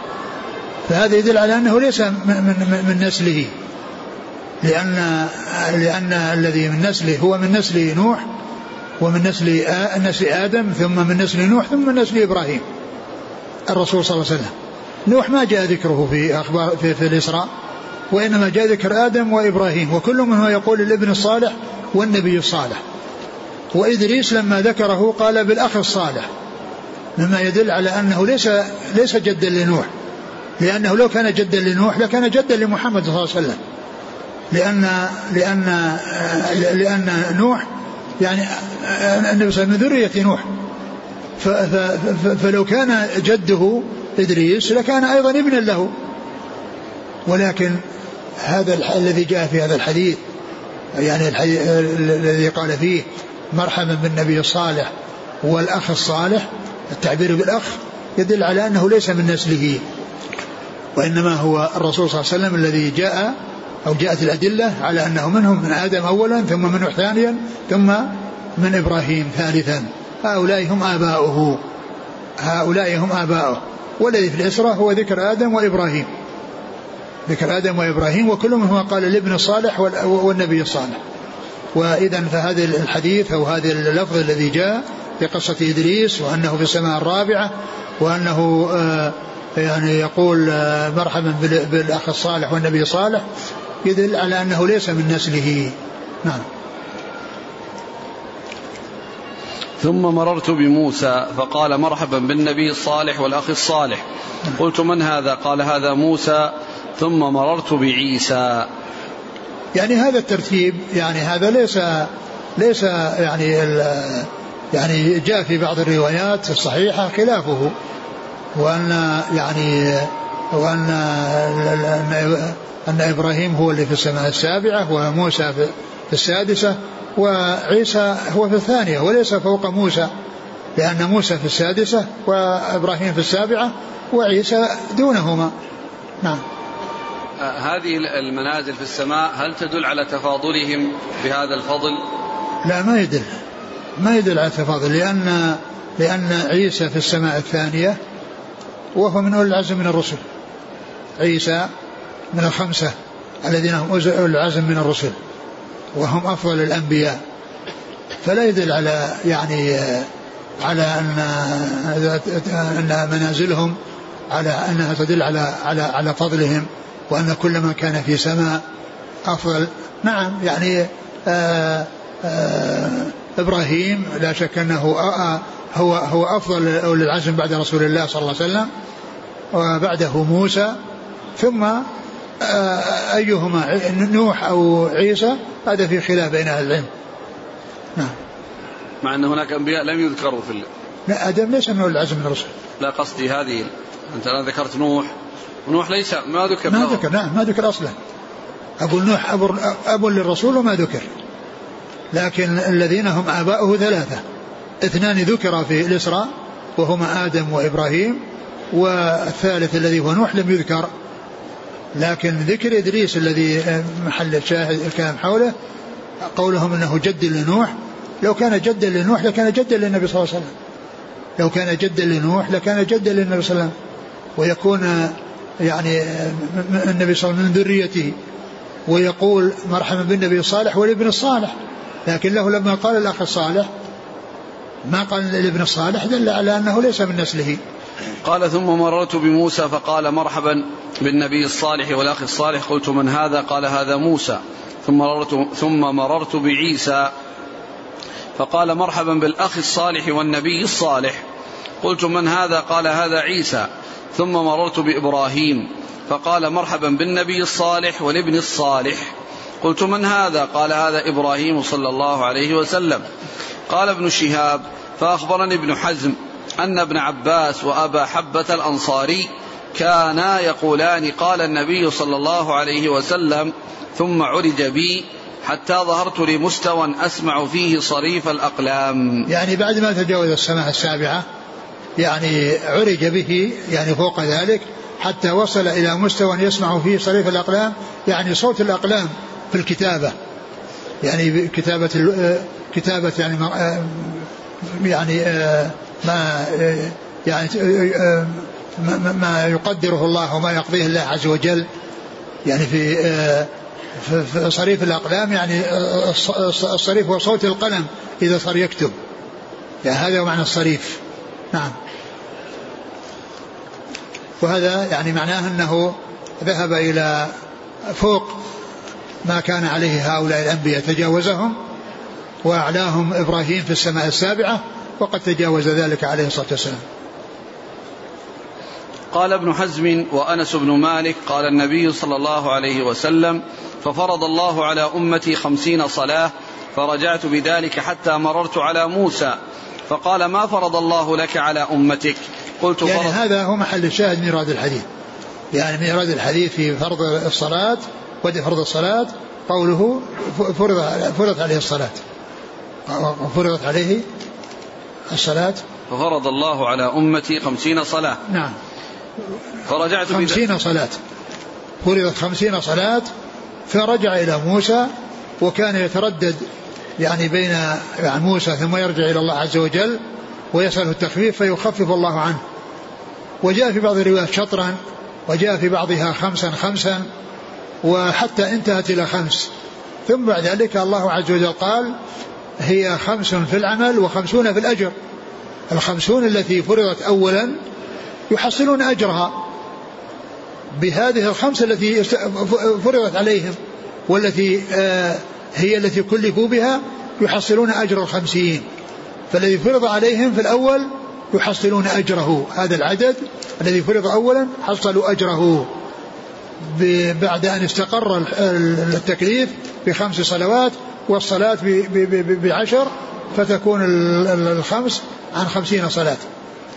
فهذا يدل على أنه ليس من, من, من نسله. لأن لأن الذي من نسله هو من نسل نوح ومن نسل نسل آدم ثم من نسل نوح ثم من نسل إبراهيم. الرسول صلى الله عليه وسلم. نوح ما جاء ذكره في أخبار في, في الإسراء وإنما جاء ذكر آدم وإبراهيم وكل منهم يقول الابن الصالح والنبي الصالح. وإدريس لما ذكره قال بالأخ الصالح مما يدل على أنه ليس ليس جدا لنوح. لأنه لو كان جدا لنوح لكان جدا لمحمد صلى الله عليه وسلم. لأن لأن لأن نوح يعني النبي صلى الله عليه وسلم من ذرية نوح. فلو كان جده إدريس لكان أيضا ابنا له. ولكن هذا الذي جاء في هذا الحديث يعني الحديث الذي قال فيه مرحبا بالنبي الصالح والأخ الصالح التعبير بالأخ يدل على أنه ليس من نسله وإنما هو الرسول صلى الله عليه وسلم الذي جاء أو جاءت الأدلة على أنه منهم من آدم أولا ثم من نوح ثانيا ثم من إبراهيم ثالثا. هؤلاء هم آباؤه. هؤلاء هم آباؤه. والذي في الإسرة هو ذكر آدم وإبراهيم. ذكر آدم وإبراهيم وكل منهما قال الابن الصالح والنبي الصالح وإذا فهذا الحديث أو هذا اللفظ الذي جاء في قصة إدريس وأنه في السماء الرابعة وأنه آه يعني يقول آه مرحبا بالأخ الصالح والنبي الصالح يدل على أنه ليس من نسله. نعم. ثم مررت بموسى فقال مرحبا بالنبي الصالح والأخ الصالح. قلت من هذا؟ قال هذا موسى. ثم مررت بعيسى. يعني هذا الترتيب يعني هذا ليس ليس يعني يعني جاء في بعض الروايات الصحيحة خلافه وأن يعني وأن أن إبراهيم هو اللي في السماء السابعة وموسى السادسة وعيسى هو في الثانية وليس فوق موسى لأن موسى في السادسة وإبراهيم في السابعة وعيسى دونهما. نعم. هذه المنازل في السماء هل تدل على تفاضلهم بهذا الفضل؟ لا ما يدل ما يدل على التفاضل لأن لأن عيسى في السماء الثانية وهو من أولي العزم من الرسل. عيسى من الخمسة الذين هم أولي العزم من الرسل. وهم أفضل الأنبياء. فلا يدل على يعني على أن أن منازلهم على أنها تدل على على على فضلهم وأن كل من كان في سماء أفضل. نعم يعني آآ آه، آآ آه، إبراهيم لا شك أنه هو هو أفضل أولي العزم بعد رسول الله صلى الله عليه وسلم وبعده موسى ثم آه، أيهما نوح أو عيسى؟ هذا في خلاف بين أهل العلم. نعم. مع أن هناك أنبياء لم يذكروا في لا آدم ليس من العزم من الرسل. لا قصدي هذه. أنت الآن ذكرت نوح. ونوح ليس ما ذكر ما ذكر نعم ما ذكر أصلا. أقول نوح أب, أب للرسول وما ذكر. لكن الذين هم آباؤه ثلاثة. اثنان ذكر في الإسراء وهما آدم وإبراهيم والثالث الذي هو نوح لم يذكر. لكن ذكر إدريس الذي محل الشاهد الكلام حوله قولهم أنه جد لنوح. لو كان جدا لنوح لكان جدا للنبي صلى الله عليه وسلم. لو كان جدا لنوح لكان جدا للنبي صلى الله عليه وسلم. ويكون يعني النبي صلى الله عليه وسلم من ذريته. ويقول مرحبا بالنبي الصالح والابن الصالح. لكن له لما قال الأخ الصالح ما قال الابن الصالح دل على أنه ليس من نسله. قال ثم مررت بموسى فقال مرحبا بالنبي الصالح والأخ الصالح. قلت من هذا؟ قال هذا موسى. ثم مررت, ثم مررت بعيسى فقال مرحبا بالأخ الصالح والنبي الصالح. قلت من هذا؟ قال هذا عيسى. ثم مررت بإبراهيم فقال مرحبا بالنبي الصالح والابن الصالح. قلت من هذا؟ قال هذا إبراهيم صلى الله عليه وسلم. قال ابن شهاب فأخبرني ابن حزم أن ابن عباس وأبا حبة الأنصاري كانا يقولان قال النبي صلى الله عليه وسلم ثم عرج بي حتى ظهرت لمستوى أسمع فيه صريف الأقلام. يعني بعد ما تجاوز السماء السابعة يعني عرج به يعني فوق ذلك حتى وصل إلى مستوى يسمع فيه صريف الأقلام يعني صوت الأقلام في الكتابة. يعني كتابة كتابة يعني يعني ما يعني ما يقدره الله وما يقضيه الله عز وجل. يعني في في صريف الأقلام يعني الصريف هو صوت القلم إذا صار يكتب. يعني هذا معنى الصريف. نعم. وهذا يعني معناه أنه ذهب إلى فوق ما كان عليه هؤلاء الأنبياء تجاوزهم وأعلاهم إبراهيم في السماء السابعة وقد تجاوز ذلك عليه الصلاة والسلام. قال ابن حزم وأنس بن مالك قال النبي صلى الله عليه وسلم ففرض الله على أمتي خمسين صلاة فرجعت بذلك حتى مررت على موسى. فقال ما فرض الله لك على أمتك؟ قلت يعني فرض هذا هو محل الشاهد من إيراد الحديث. يعني من إيراد الحديث في فرض الصلاة ودي فرض الصلاة قوله فرض فرضت عليه الصلاة. فرضت عليه الصلاة؟ ففرض الله على أمتي خمسين صلاة. نعم. فرجعت خمسين صلاة. فرضت خمسين صلاة فرجع إلى موسى وكان يتردد يعني بين يعني موسى ثم يرجع إلى الله عز وجل ويسأله التخفيف فيخفف الله عنه. وجاء في بعض الروايات شطرا وجاء في بعضها خمسا خمسا وحتى انتهت إلى خمس. ثم بعد ذلك الله عز وجل قال هي خمس في العمل وخمسون في الأجر. الخمسون التي فرضت أولا يحصلون أجرها بهذه الخمس التي فرضت عليهم والتي آه، هي التي كلفوا بها يحصلون أجر الخمسين. فالذي فرض عليهم في الأول يحصلون أجره. هذا العدد الذي فرض أولا حصلوا أجره. بعد أن استقر التكليف بخمس صلوات والصلاة بعشر فتكون الخمس عن خمسين صلاة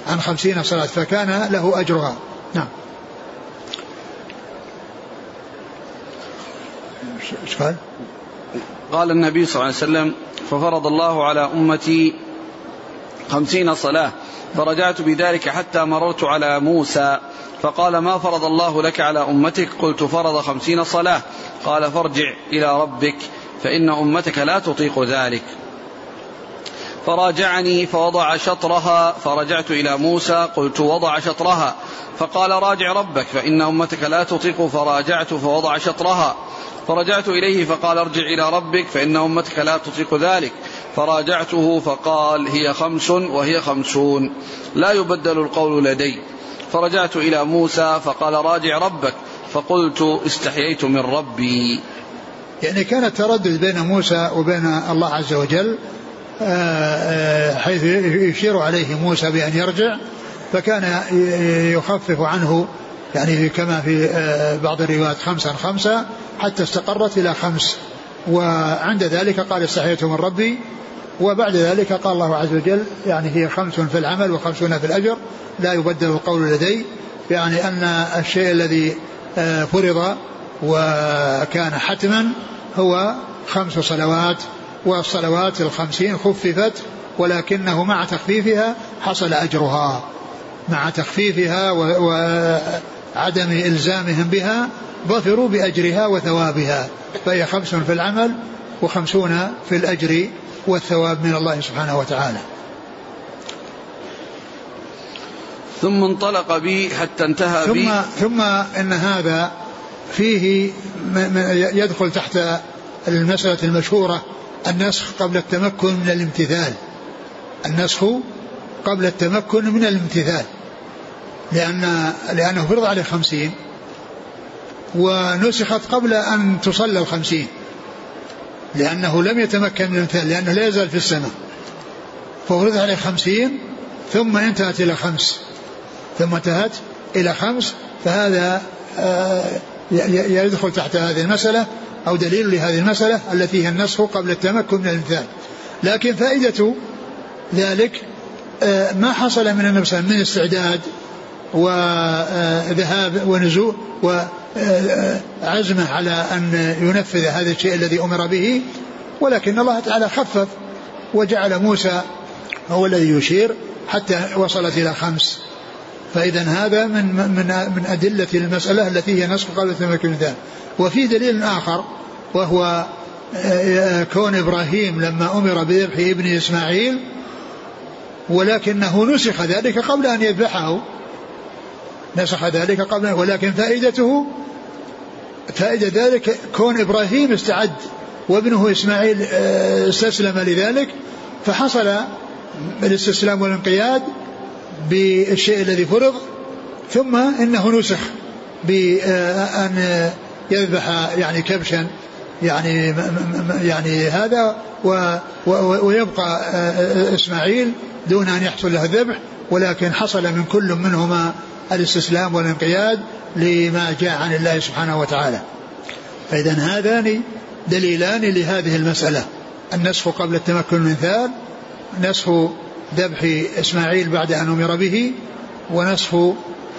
عن خمسين صلاة فكان له أجرها نعم قال؟ قال النبي صلى الله عليه وسلم ففرض الله على أمتي خمسين صلاة فرجعت بذلك حتى مررت على موسى فقال ما فرض الله لك على أمتك؟ قلت فرض خمسين صلاة. قال فارجع إلى ربك فإن أمتك لا تطيق ذلك. فراجعني فوضع شطرها فرجعت إلى موسى قلت وضع شطرها. فقال راجع ربك فإن أمتك لا تطيق فراجعت فوضع شطرها. فرجعت إليه فقال ارجع إلى ربك فإن أمتك لا تطيق ذلك. فراجعته فقال هي خمس وهي خمسون. لا يبدل القول لدي. فرجعت إلى موسى فقال راجع ربك. فقلت استحييت من ربي. يعني كان التردد بين موسى وبين الله عز وجل آه، آه، حيث يشير عليه موسى بأن يرجع فكان يخفف عنه يعني كما في آه، بعض الروايات خمسا خمسا حتى استقرت إلى خمس. وعند ذلك قال استحييت من ربي. وبعد ذلك قال الله عز وجل يعني هي خمس في العمل وخمسون في الأجر لا يبدل القول لدي يعني أن الشيء الذي فرض وكان حتما هو خمس صلوات والصلوات الخمسين خففت ولكنه مع تخفيفها حصل أجرها. مع تخفيفها وعدم إلزامهم بها ظفروا بأجرها وثوابها فهي خمس في العمل وخمسون في الأجر والثواب من الله سبحانه وتعالى. ثم انطلق بي حتى انتهى ثم بي. ثم إن هذا فيه يدخل تحت المسألة المشهورة النسخ قبل التمكن من الامتثال. النسخ قبل التمكن من الامتثال. لأن لأنه فرض عليه خمسين ونسخت قبل أن تصلى الخمسين. لأنه لم يتمكن من الامتثال لأنه لا يزال في السماء ففرض عليه خمسين ثم انتهت إلى خمس. ثم انتهت إلى خمس فهذا آه، يدخل تحت هذه المسألة أو دليل لهذه المسألة التي هي النسخ قبل التمكن من الامتثال لكن فائدة ذلك آه، ما حصل من النبي من استعداد وذهاب ونزول وعزمه على أن ينفذ هذا الشيء الذي أمر به ولكن الله تعالى خفف وجعل موسى هو الذي يشير حتى وصلت إلى خمس. فإذا هذا من من من أدلة المسألة التي هي نسخ قبل من وفي دليل آخر وهو آه، كون إبراهيم لما أمر بذبح ابن إسماعيل ولكنه نسخ ذلك قبل أن يذبحه. نسخ ذلك قبل ولكن فائدته فائدة ذلك كون إبراهيم استعد وابنه إسماعيل آه، استسلم لذلك فحصل الاستسلام والانقياد بالشيء الذي فرض ثم إنه نسخ بأن يذبح يعني كبشا يعني يعني هذا ويبقى إسماعيل دون أن يحصل له الذبح ولكن حصل من كل منهما الاستسلام والانقياد لما جاء عن الله سبحانه وتعالى. فاذا هذان دليلان لهذه المسألة. النسخ قبل التمكن من ثاب نسخ ذبح إسماعيل بعد أن أمر به ونسخ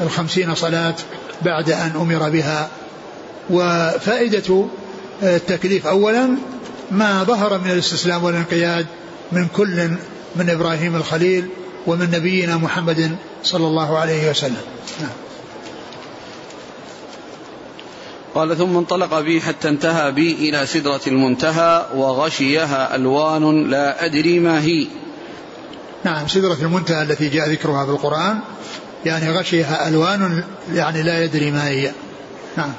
الخمسين صلاة بعد أن أمر بها. وفائدة التكليف. أولا ما ظهر من الاستسلام والانقياد من كل من إبراهيم الخليل ومن نبينا محمد صلى الله عليه وسلم. نعم. قال ثم انطلق بي حتى انتهى بي إلى سدرة المنتهى وغشيها ألوان لا أدري ما هي. نعم سدرة المنتهى التي جاء ذكرها في القرآن يعني غشيها ألوان يعني لا يدري ما هي. نعم.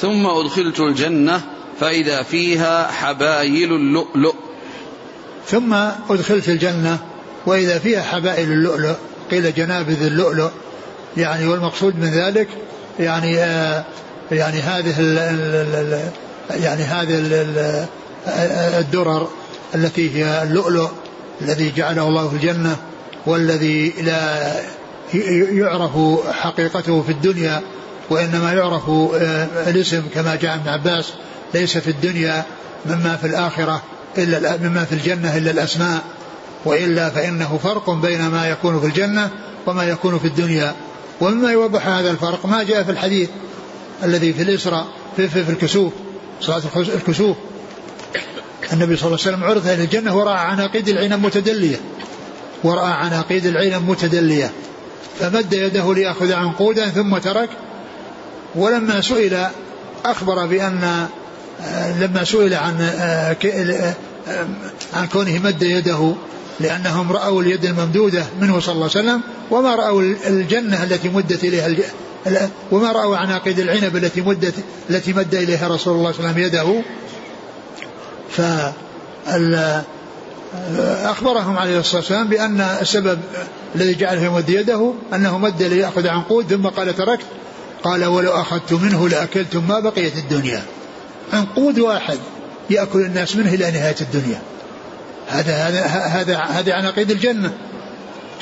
ثم أدخلت الجنة فإذا فيها حبايل اللؤلؤ. ثم أدخلت الجنة وإذا فيها حبائل اللؤلؤ قيل جنابذ اللؤلؤ يعني والمقصود من ذلك يعني آه يعني هذه ال ال يعني هذه الدرر التي هي اللؤلؤ الذي جعله الله في الجنة والذي لا يعرف حقيقته في الدنيا وإنما يعرف آه، الاسم كما جاء ابن عباس ليس في الدنيا مما في الآخرة إلا مما في الجنة إلا الأسماء. وإلا فإنه فرق بين ما يكون في الجنة وما يكون في الدنيا. ومما يوضح هذا الفرق ما جاء في الحديث الذي في الإسراء في, في, في الكسوف صلاة الكسوف. النبي صلى الله عليه وسلم عرض إلى الجنة ورأى عناقيد العنب متدلية. ورأى عناقيد العنب متدلية. فمد يده ليأخذ عنقودا ثم ترك. ولما سئل أخبر بأن لما سئل عن عن كونه مد يده لأنهم رأوا اليد الممدودة منه صلى الله عليه وسلم وما رأوا الجنة التي مدت إليها وما رأوا عناقيد العنب التي مدت التي مد إليها رسول الله صلى الله عليه وسلم يده. ف أخبرهم عليه الصلاة والسلام بأن السبب الذي جعله يمد يده أنه مد ليأخذ عنقود ثم قال تركت. قال ولو أخذت منه لأكلتم ما بقيت الدنيا. عنقود واحد يأكل الناس منه إلى نهاية الدنيا. هذا هذا هذا هذا عناقيد الجنة.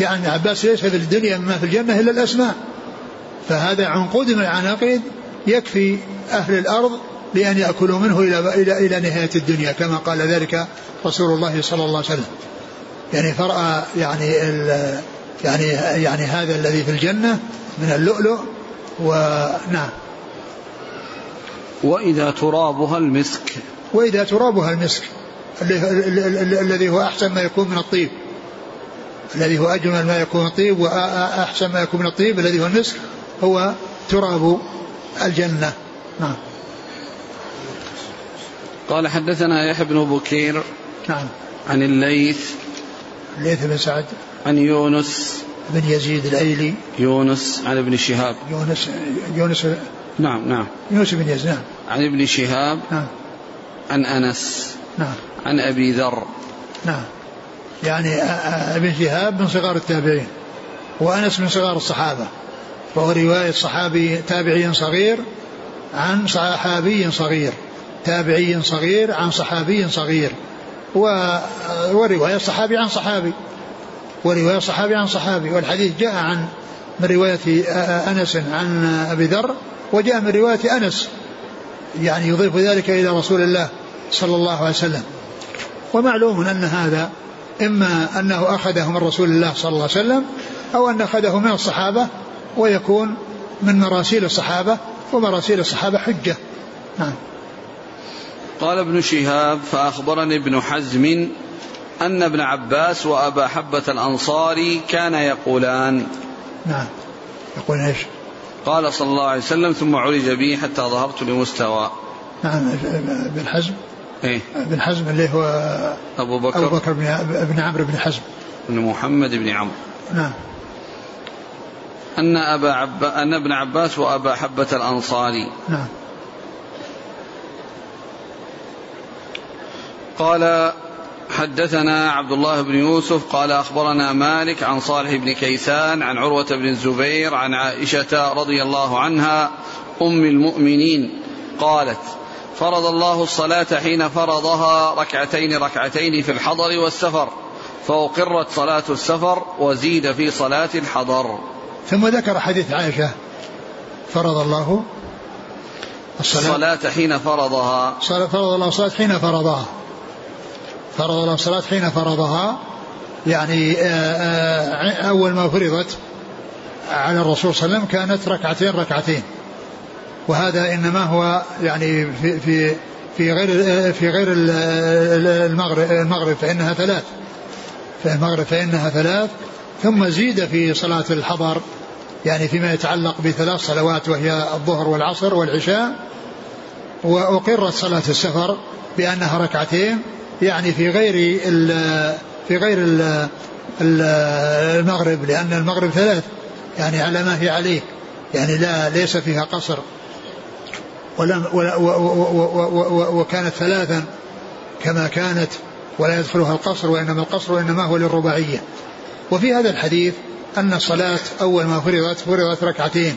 جاء ابن عباس ليس في الدنيا مما في الجنة إلا الأسماء. فهذا عنقود من العناقيد يكفي أهل الأرض لأن يأكلوا منه إلى إلى إلى نهاية الدنيا كما قال ذلك رسول الله صلى الله عليه وسلم. يعني فرأى يعني يعني يعني هذا الذي في الجنة من اللؤلؤ ونعم وإذا ترابها المسك. وإذا ترابها المسك. الذي هو أحسن ما يكون من الطيب. الذي هو أجمل ما يكون الطيب وأحسن ما يكون من الطيب الذي هو المسك هو تراب الجنة. نعم. قال حدثنا يحيى بن بكير نعم. عن الليث الليث بن سعد عن يونس بن يزيد الايلي يونس عن ابن شهاب. يونس يونس نعم نعم. يونس بن يزيد نعم. عن ابن شهاب نعم. عن أنس. نعم. عن أبي ذر. نعم. يعني ابن شهاب من صغار التابعين وأنس من صغار الصحابة وهو رواية صحابي تابعي صغير عن صحابي صغير تابعي صغير عن صحابي صغير ورواية صحابي عن صحابي ورواية صحابي عن صحابي والحديث جاء عن من رواية أنس عن أبي ذر وجاء من رواية أنس يعني يضيف ذلك إلى رسول الله. صلى الله عليه وسلم. ومعلوم أن هذا إما أنه أخذه من رسول الله صلى الله عليه وسلم أو أن أخذه من الصحابة ويكون من مراسيل الصحابة ومراسيل الصحابة حجة. نعم. قال ابن شهاب فأخبرني ابن حزم أن ابن عباس وأبا حبة الأنصاري كان يقولان. نعم. يقول إيش؟ قال صلى الله عليه وسلم ثم عرج بي حتى ظهرت لمستوى. نعم ابن حزم. إيه. ابن حزم اللي هو أبو بكر. أبو بكر بن عمرو بن حزم. بن محمد بن عمرو. نعم. أن أبا عب... أن ابن عباس وأبا حبة الأنصاري. نعم. قال حدثنا عبد الله بن يوسف قال أخبرنا مالك عن صالح بن كيسان عن عروة بن الزبير عن عائشة رضي الله عنها أم المؤمنين قالت فرض الله الصلاة حين فرضها ركعتين ركعتين في الحضر والسفر فأقرت صلاة السفر وزيد في صلاة الحضر. ثم ذكر حديث عائشة فرض الله الصلاة, الصلاة حين فرضها. فرض الله الصلاة حين فرضها. فرض الله الصلاة حين فرضها يعني آه، آه، أول ما فرضت على الرسول صلى الله عليه وسلم كانت ركعتين ركعتين. وهذا إنما هو يعني في في في غير في غير المغرب المغرب فإنها ثلاث. في المغرب فإنها ثلاث. ثم زيد في صلاة الحضر يعني فيما يتعلق بثلاث صلوات وهي الظهر والعصر والعشاء. وأقرت صلاة السفر بأنها ركعتين يعني في غير في غير ال المغرب لأن المغرب ثلاث يعني على ما هي عليه يعني لا ليس فيها قصر. ولم ولا وكانت ثلاثا كما كانت ولا يدخلها القصر وإنما القصر وإنما هو للرباعية. وفي هذا الحديث أن الصلاة أول ما فرضت فرضت ركعتين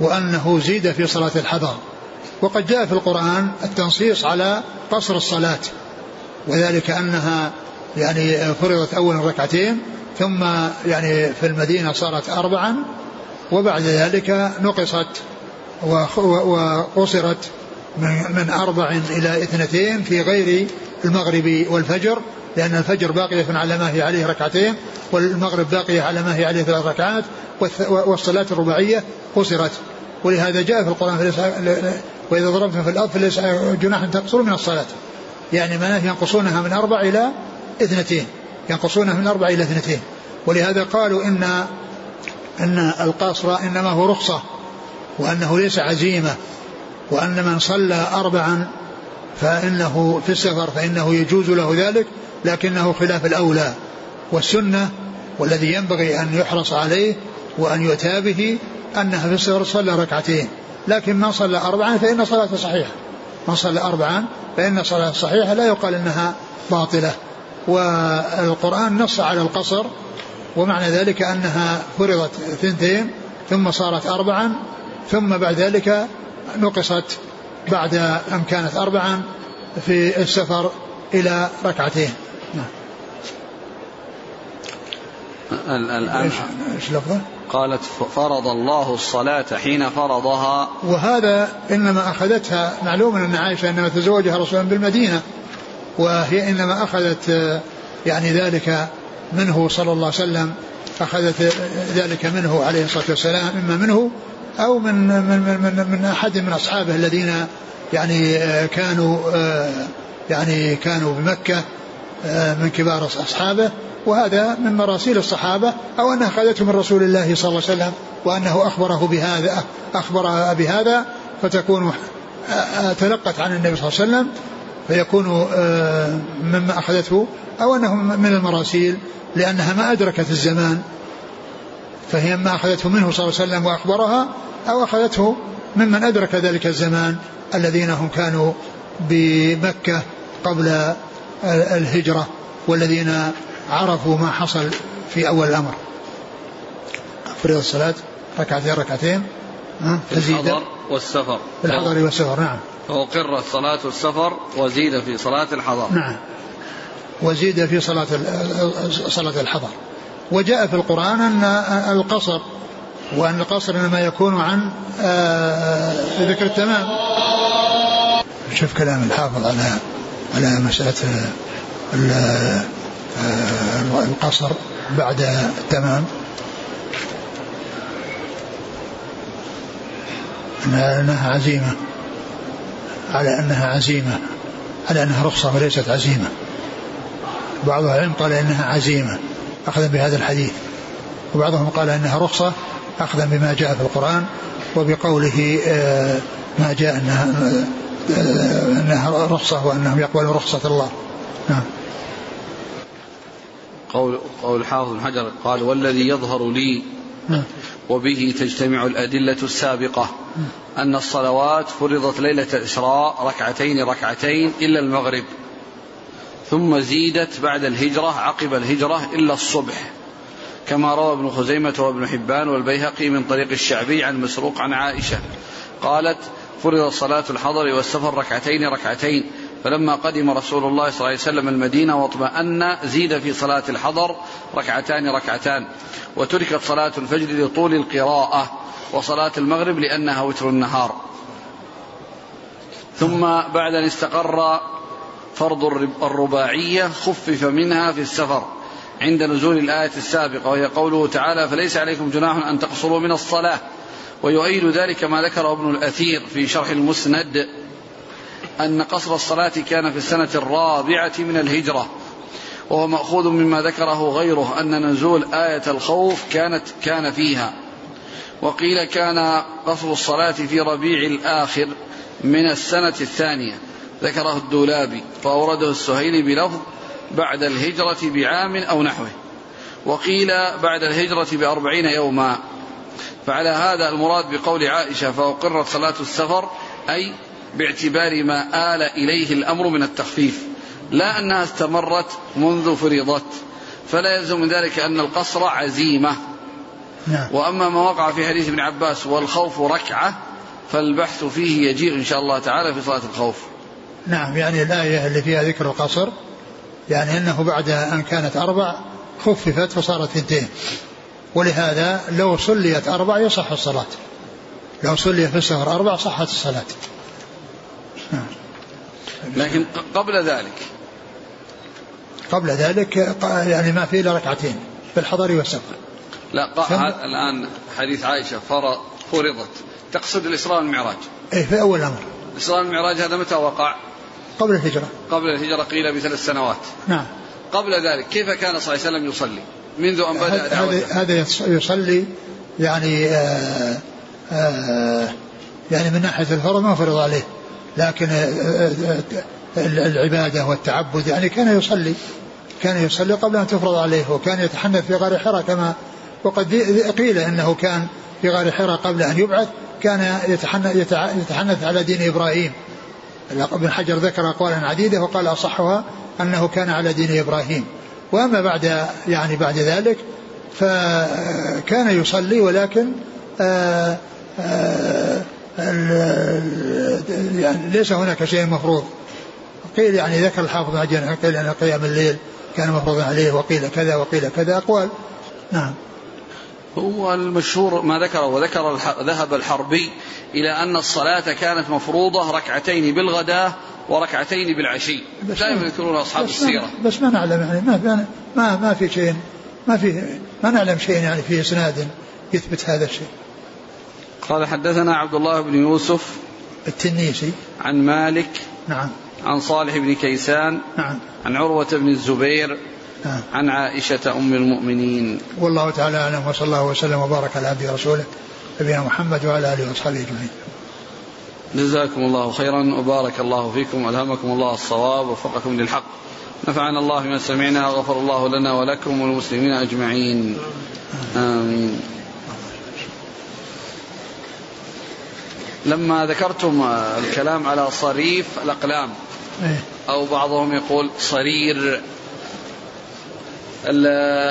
وأنه زيد في صلاة الحضر. وقد جاء في القرآن التنصيص على قصر الصلاة وذلك أنها يعني فرضت أولا ركعتين ثم يعني في المدينة صارت أربعا وبعد ذلك نقصت وقصرت من, أربع إلى اثنتين في غير المغرب والفجر لأن الفجر باقية على ما هي عليه ركعتين والمغرب باقية على ما هي عليه ثلاث ركعات والصلاة الرباعية قصرت. ولهذا جاء في القرآن وإذا ضربتم في الأرض فليس جناح أن تقصروا من الصلاة. يعني معناه ينقصونها من أربع إلى اثنتين. ينقصونها من أربع إلى اثنتين. ولهذا قالوا إن أن القصر إنما هو رخصة. وأنه ليس عزيمة وأن من صلى أربعا فإنه في السفر فإنه يجوز له ذلك لكنه خلاف الأولى والسنة والذي ينبغي أن يحرص عليه وأن يؤتى به أنها في السفر صلى ركعتين. لكن من صلى أربعا فإن صلاته صحيحة. من صلى أربعا فإن صلاته صحيحة لا يقال أنها باطلة. والقرآن نص على القصر ومعنى ذلك أنها فرضت ثنتين ثم صارت أربعا ثم بعد ذلك نقصت بعد أن كانت أربعا في السفر إلى ركعتين نعم. الآن لفظه؟ قالت فرض الله الصلاة حين فرضها وهذا إنما أخذتها معلوم أن عائشة إنما تزوجها رسول بالمدينة وهي إنما أخذت يعني ذلك منه صلى الله عليه وسلم أخذت ذلك منه عليه الصلاة والسلام إما منه أو من من من, من أحد من أصحابه الذين يعني كانوا يعني كانوا بمكة من كبار أصحابه وهذا من مراسيل الصحابة أو أنها أخذته من رسول الله صلى الله عليه وسلم وأنه أخبره بهذا أخبر بهذا فتكون تلقت عن النبي صلى الله عليه وسلم فيكون مما أخذته أو أنه من المراسيل لأنها ما أدركت الزمان فهي ما أخذته منه صلى الله عليه وسلم وأخبرها أو أخذته ممن أدرك ذلك الزمان الذين هم كانوا بمكة قبل الهجرة والذين عرفوا ما حصل في أول الأمر. فريض الصلاة ركعتين ركعتين في الحضر والسفر. في الحضر والسفر نعم. فأقرت صلاة السفر وزيد في صلاة الحضر. نعم. وزيد في صلاة صلاة الحضر. وجاء في القرآن أن القصر وأن القصر إنما يكون عن آه، ذكر التمام. شوف كلام الحافظ على على مسألة آه، القصر بعد التمام. أنها عزيمة. على أنها عزيمة. على أنها رخصة وليست عزيمة. بعض العلم قال إنها عزيمة. أخذا بهذا الحديث وبعضهم قال إنها رخصة أخذا بما جاء في القرآن وبقوله آه، ما جاء أنها, آه، أنها رخصة وأنهم يقبلوا رخصة الله نعم قول قول حافظ بن حجر قال والذي يظهر لي نعم. وبه تجتمع الأدلة السابقة نعم. أن الصلوات فرضت ليلة الإسراء ركعتين ركعتين إلا المغرب ثم زيدت بعد الهجرة عقب الهجرة إلا الصبح. كما روى ابن خزيمة وابن حبان والبيهقي من طريق الشعبي عن مسروق عن عائشة. قالت فرض صلاة الحضر والسفر ركعتين ركعتين فلما قدم رسول الله صلى الله عليه وسلم المدينة واطمأن زيد في صلاة الحضر ركعتان ركعتان. وتركت صلاة الفجر لطول القراءة وصلاة المغرب لأنها وتر النهار. ثم بعد أن استقر فرض الرباعية خفف منها في السفر عند نزول الآية السابقة وهي قوله تعالى فليس عليكم جناح أن تقصروا من الصلاة. ويؤيد ذلك ما ذكره ابن الأثير في شرح المسند أن قصر الصلاة كان في السنة الرابعة من الهجرة وهو مأخوذ مما ذكره غيره أن نزول آية الخوف كانت كان فيها. وقيل كان قصر الصلاة في ربيع الآخر من السنة الثانية. ذكره الدولابي فأورده السهيلي بلفظ بعد الهجرة بعام أو نحوه. وقيل بعد الهجرة بأربعين يوما. فعلى هذا المراد بقول عائشة فأقرت صلاة السفر أي باعتبار ما آل إليه الأمر من التخفيف. لا أنها استمرت منذ فرضت. فلا يلزم من ذلك أن القصر عزيمة. نعم. وأما ما وقع في حديث ابن عباس والخوف ركعة فالبحث فيه يجيء إن شاء الله تعالى في صلاة الخوف. نعم يعني الآية اللي فيها ذكر القصر يعني أنه بعد أن كانت أربع خففت فصارت اثنتين. ولهذا لو صليت أربع يصح الصلاة. لو صلي في السفر أربع صحت الصلاة. نعم. لكن قبل ذلك. قبل ذلك يعني ما في إلا ركعتين في الحضر والسفر. لا الآن حديث عائشة فرضت. تقصد الإسراء والمعراج. إيه في أول الأمر الإسراء والمعراج هذا متى وقع؟ قبل الهجرة. قبل الهجرة قيل بثلاث سنوات. نعم. قبل ذلك كيف كان صلى الله عليه وسلم يصلي؟ منذ أن بدأ هذا هذا يصلي يعني آآ آه، آآ آه، يعني من ناحية الفرض ما فرض عليه. لكن آه، العبادة والتعبد يعني كان يصلي. كان يصلي قبل أن تفرض عليه وكان يتحنث في غار حراء كما وقد قيل إنه كان في غار حراء قبل أن يبعث كان يتحنث على دين إبراهيم. ابن حجر ذكر أقوالا عديدة وقال أصحها أنه كان على دين إبراهيم. وأما بعد يعني بعد ذلك فكان يصلي ولكن آآ آآ يعني ليس هناك شيء مفروض. قيل يعني ذكر الحافظ حجر قيل أن قيام الليل كان مفروضا عليه وقيل كذا وقيل كذا أقوال. نعم. هو المشهور ما ذكره وذكر ذهب الحربي إلى أن الصلاة كانت مفروضة ركعتين بالغداة وركعتين بالعشي. لا يذكرون أصحاب بس السيرة. بس ما نعلم يعني ما ما ما في شيء ما في ما نعلم شيء يعني في إسناد يثبت هذا الشيء. قال حدثنا عبد الله بن يوسف التنيسي. عن مالك نعم. عن صالح بن كيسان نعم. عن عروة بن الزبير نعم. عن عائشة أم المؤمنين. والله تعالى أعلم وصلى الله وسلم وبارك على عبده ورسوله نبينا محمد وعلى آله وأصحابه أجمعين. جزاكم الله خيرا وبارك الله فيكم وألهمكم الله الصواب ووفقكم للحق. نفعنا الله بما سمعنا وغفر الله لنا ولكم والمسلمين أجمعين. آمين. لما ذكرتم الكلام على صريف الأقلام إيه. أو بعضهم يقول صرير.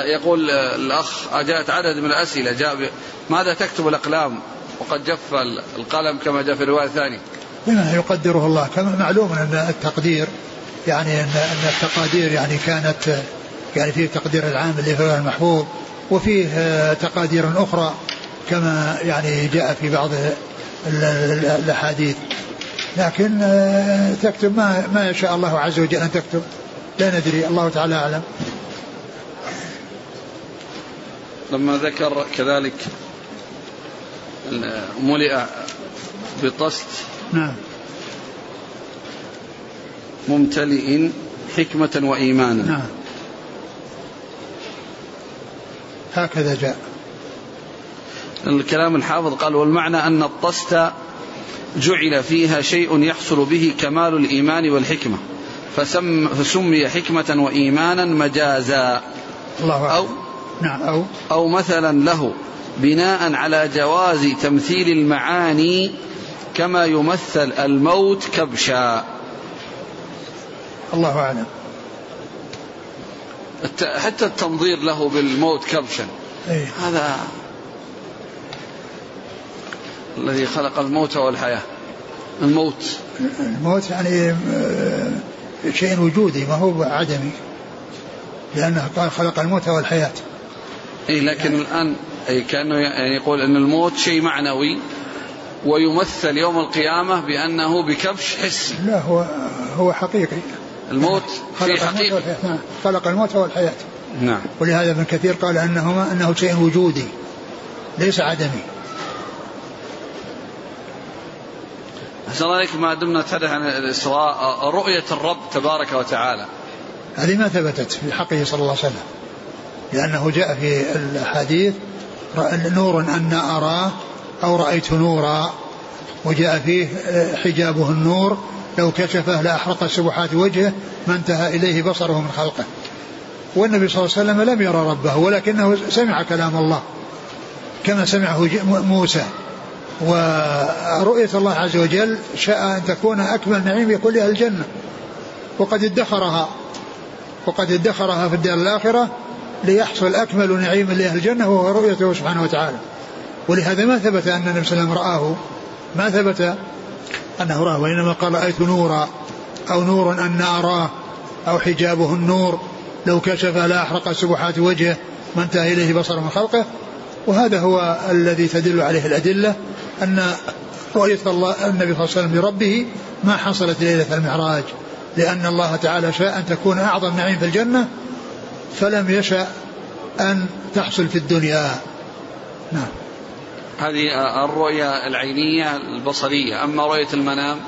يقول الأخ جاءت عدد من الأسئلة جاء ماذا تكتب الأقلام؟ وقد جف القلم كما جاء في الرواية الثانية. بما يقدره الله. كما معلوم أن التقدير يعني أن التقادير يعني كانت يعني فيه تقدير العام اللي هو المحفوظ وفيه تقادير أخرى كما يعني جاء في بعض الأحاديث. لكن تكتب ما ما يشاء الله عز وجل أن تكتب. لا ندري الله تعالى أعلم. لما ذكر كذلك ملئ بطست نعم. ممتلئ حكمة وإيمانا. نعم. هكذا جاء. الكلام الحافظ قال والمعنى أن الطست جعل فيها شيء يحصل به كمال الإيمان والحكمة فسم فسمي حكمة وإيمانا مجازا. الله أو نعم. أو أو مثلا له بناء على جواز تمثيل المعاني كما يمثل الموت كبشا. الله أعلم. حتى التنظير له بالموت كبشا. أيه؟ هذا الذي خلق الموت والحياة. الموت. الموت يعني آه، شيء وجودي ما هو عدمي. لأنه قال خلق الموت والحياة. إيه لكن الآن أي كأنه يعني يقول أن الموت شيء معنوي ويمثل يوم القيامة بأنه بكبش حسي لا هو هو حقيقي. الموت خلق حقيقي خلق الموت والحياة. نعم. ولهذا ابن كثير قال أنهما أنه شيء وجودي ليس عدمي. أحسن الله ما دمنا نتحدث عن الإسراء رؤية الرب تبارك وتعالى. هذه ما ثبتت في حقه صلى الله عليه وسلم. لأنه جاء في الأحاديث نور أن أراه أو رأيت نورا وجاء فيه حجابه النور لو كشفه لأحرق سبحات وجهه ما انتهى إليه بصره من خلقه. والنبي صلى الله عليه وسلم لم يرى ربه ولكنه سمع كلام الله كما سمعه موسى. ورؤية الله عز وجل شاء أن تكون أكمل نعيم يكون لأهل الجنة. وقد ادخرها وقد ادخرها في الدار الآخرة ليحصل أكمل نعيم لأهل الجنة وهو رؤيته سبحانه وتعالى. ولهذا ما ثبت أن النبي صلى الله عليه وسلم رآه. ما ثبت أنه رآه وإنما قال رأيت نورا أو نور أن أراه أو حجابه النور لو كشف لا أحرق سبحات وجهه ما انتهى إليه بصر من خلقه. وهذا هو الذي تدل عليه الأدلة أن رؤية الله النبي صلى الله عليه وسلم لربه ما حصلت ليلة المعراج لأن الله تعالى شاء أن تكون أعظم نعيم في الجنة فلم يشأ أن تحصل في الدنيا. نعم. هذه الرؤية العينية البصرية. أما رؤية المنام؟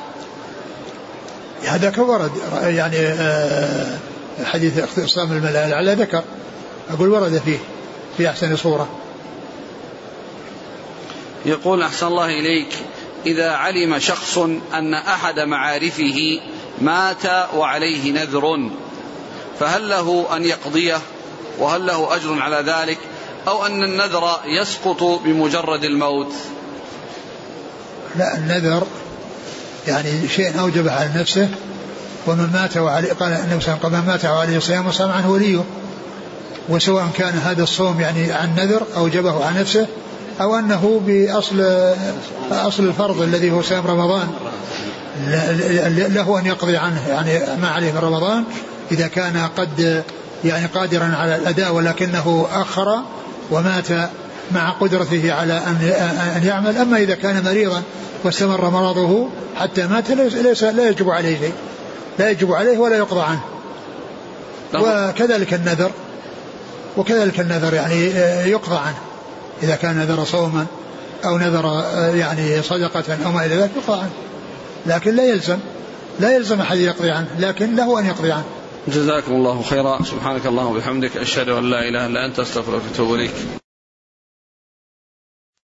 هذاك ورد يعني آه، حديث اختصام الملائكة على ذكر. أقول ورد فيه في أحسن صورة. يقول أحسن الله إليك. إذا علم شخص أن أحد معارفه مات وعليه نذر فهل له أن يقضيه؟ وهل له أجر على ذلك؟ أو أن النذر يسقط بمجرد الموت؟ لا النذر يعني شيء أوجبه على نفسه ومن مات وعليه قال النبي صلى الله عليه وسلم مات وعليه صيام وصام عنه وليه. وسواء كان هذا الصوم يعني عن نذر أوجبه على نفسه أو أنه بأصل أصل الفرض الذي هو صيام رمضان. له أن يقضي عنه يعني ما عليه من رمضان. إذا كان قد يعني قادرا على الأداء ولكنه أخر ومات مع قدرته على أن أن يعمل. أما إذا كان مريضا واستمر مرضه حتى مات ليس لا يجب عليه شيء. لا يجب عليه ولا يقضى عنه. وكذلك النذر وكذلك النذر يعني يقضى عنه. إذا كان نذر صوما أو نذر يعني صدقة أو ما إلى ذلك يقضى عنه. لكن لا يلزم لا يلزم أحد يقضي عنه. لكن له أن يقضي عنه. جزاكم الله خيرا. سبحانك اللهم وبحمدك أشهد أن لا إله إلا أنت أستغفرك وأتوب إليك.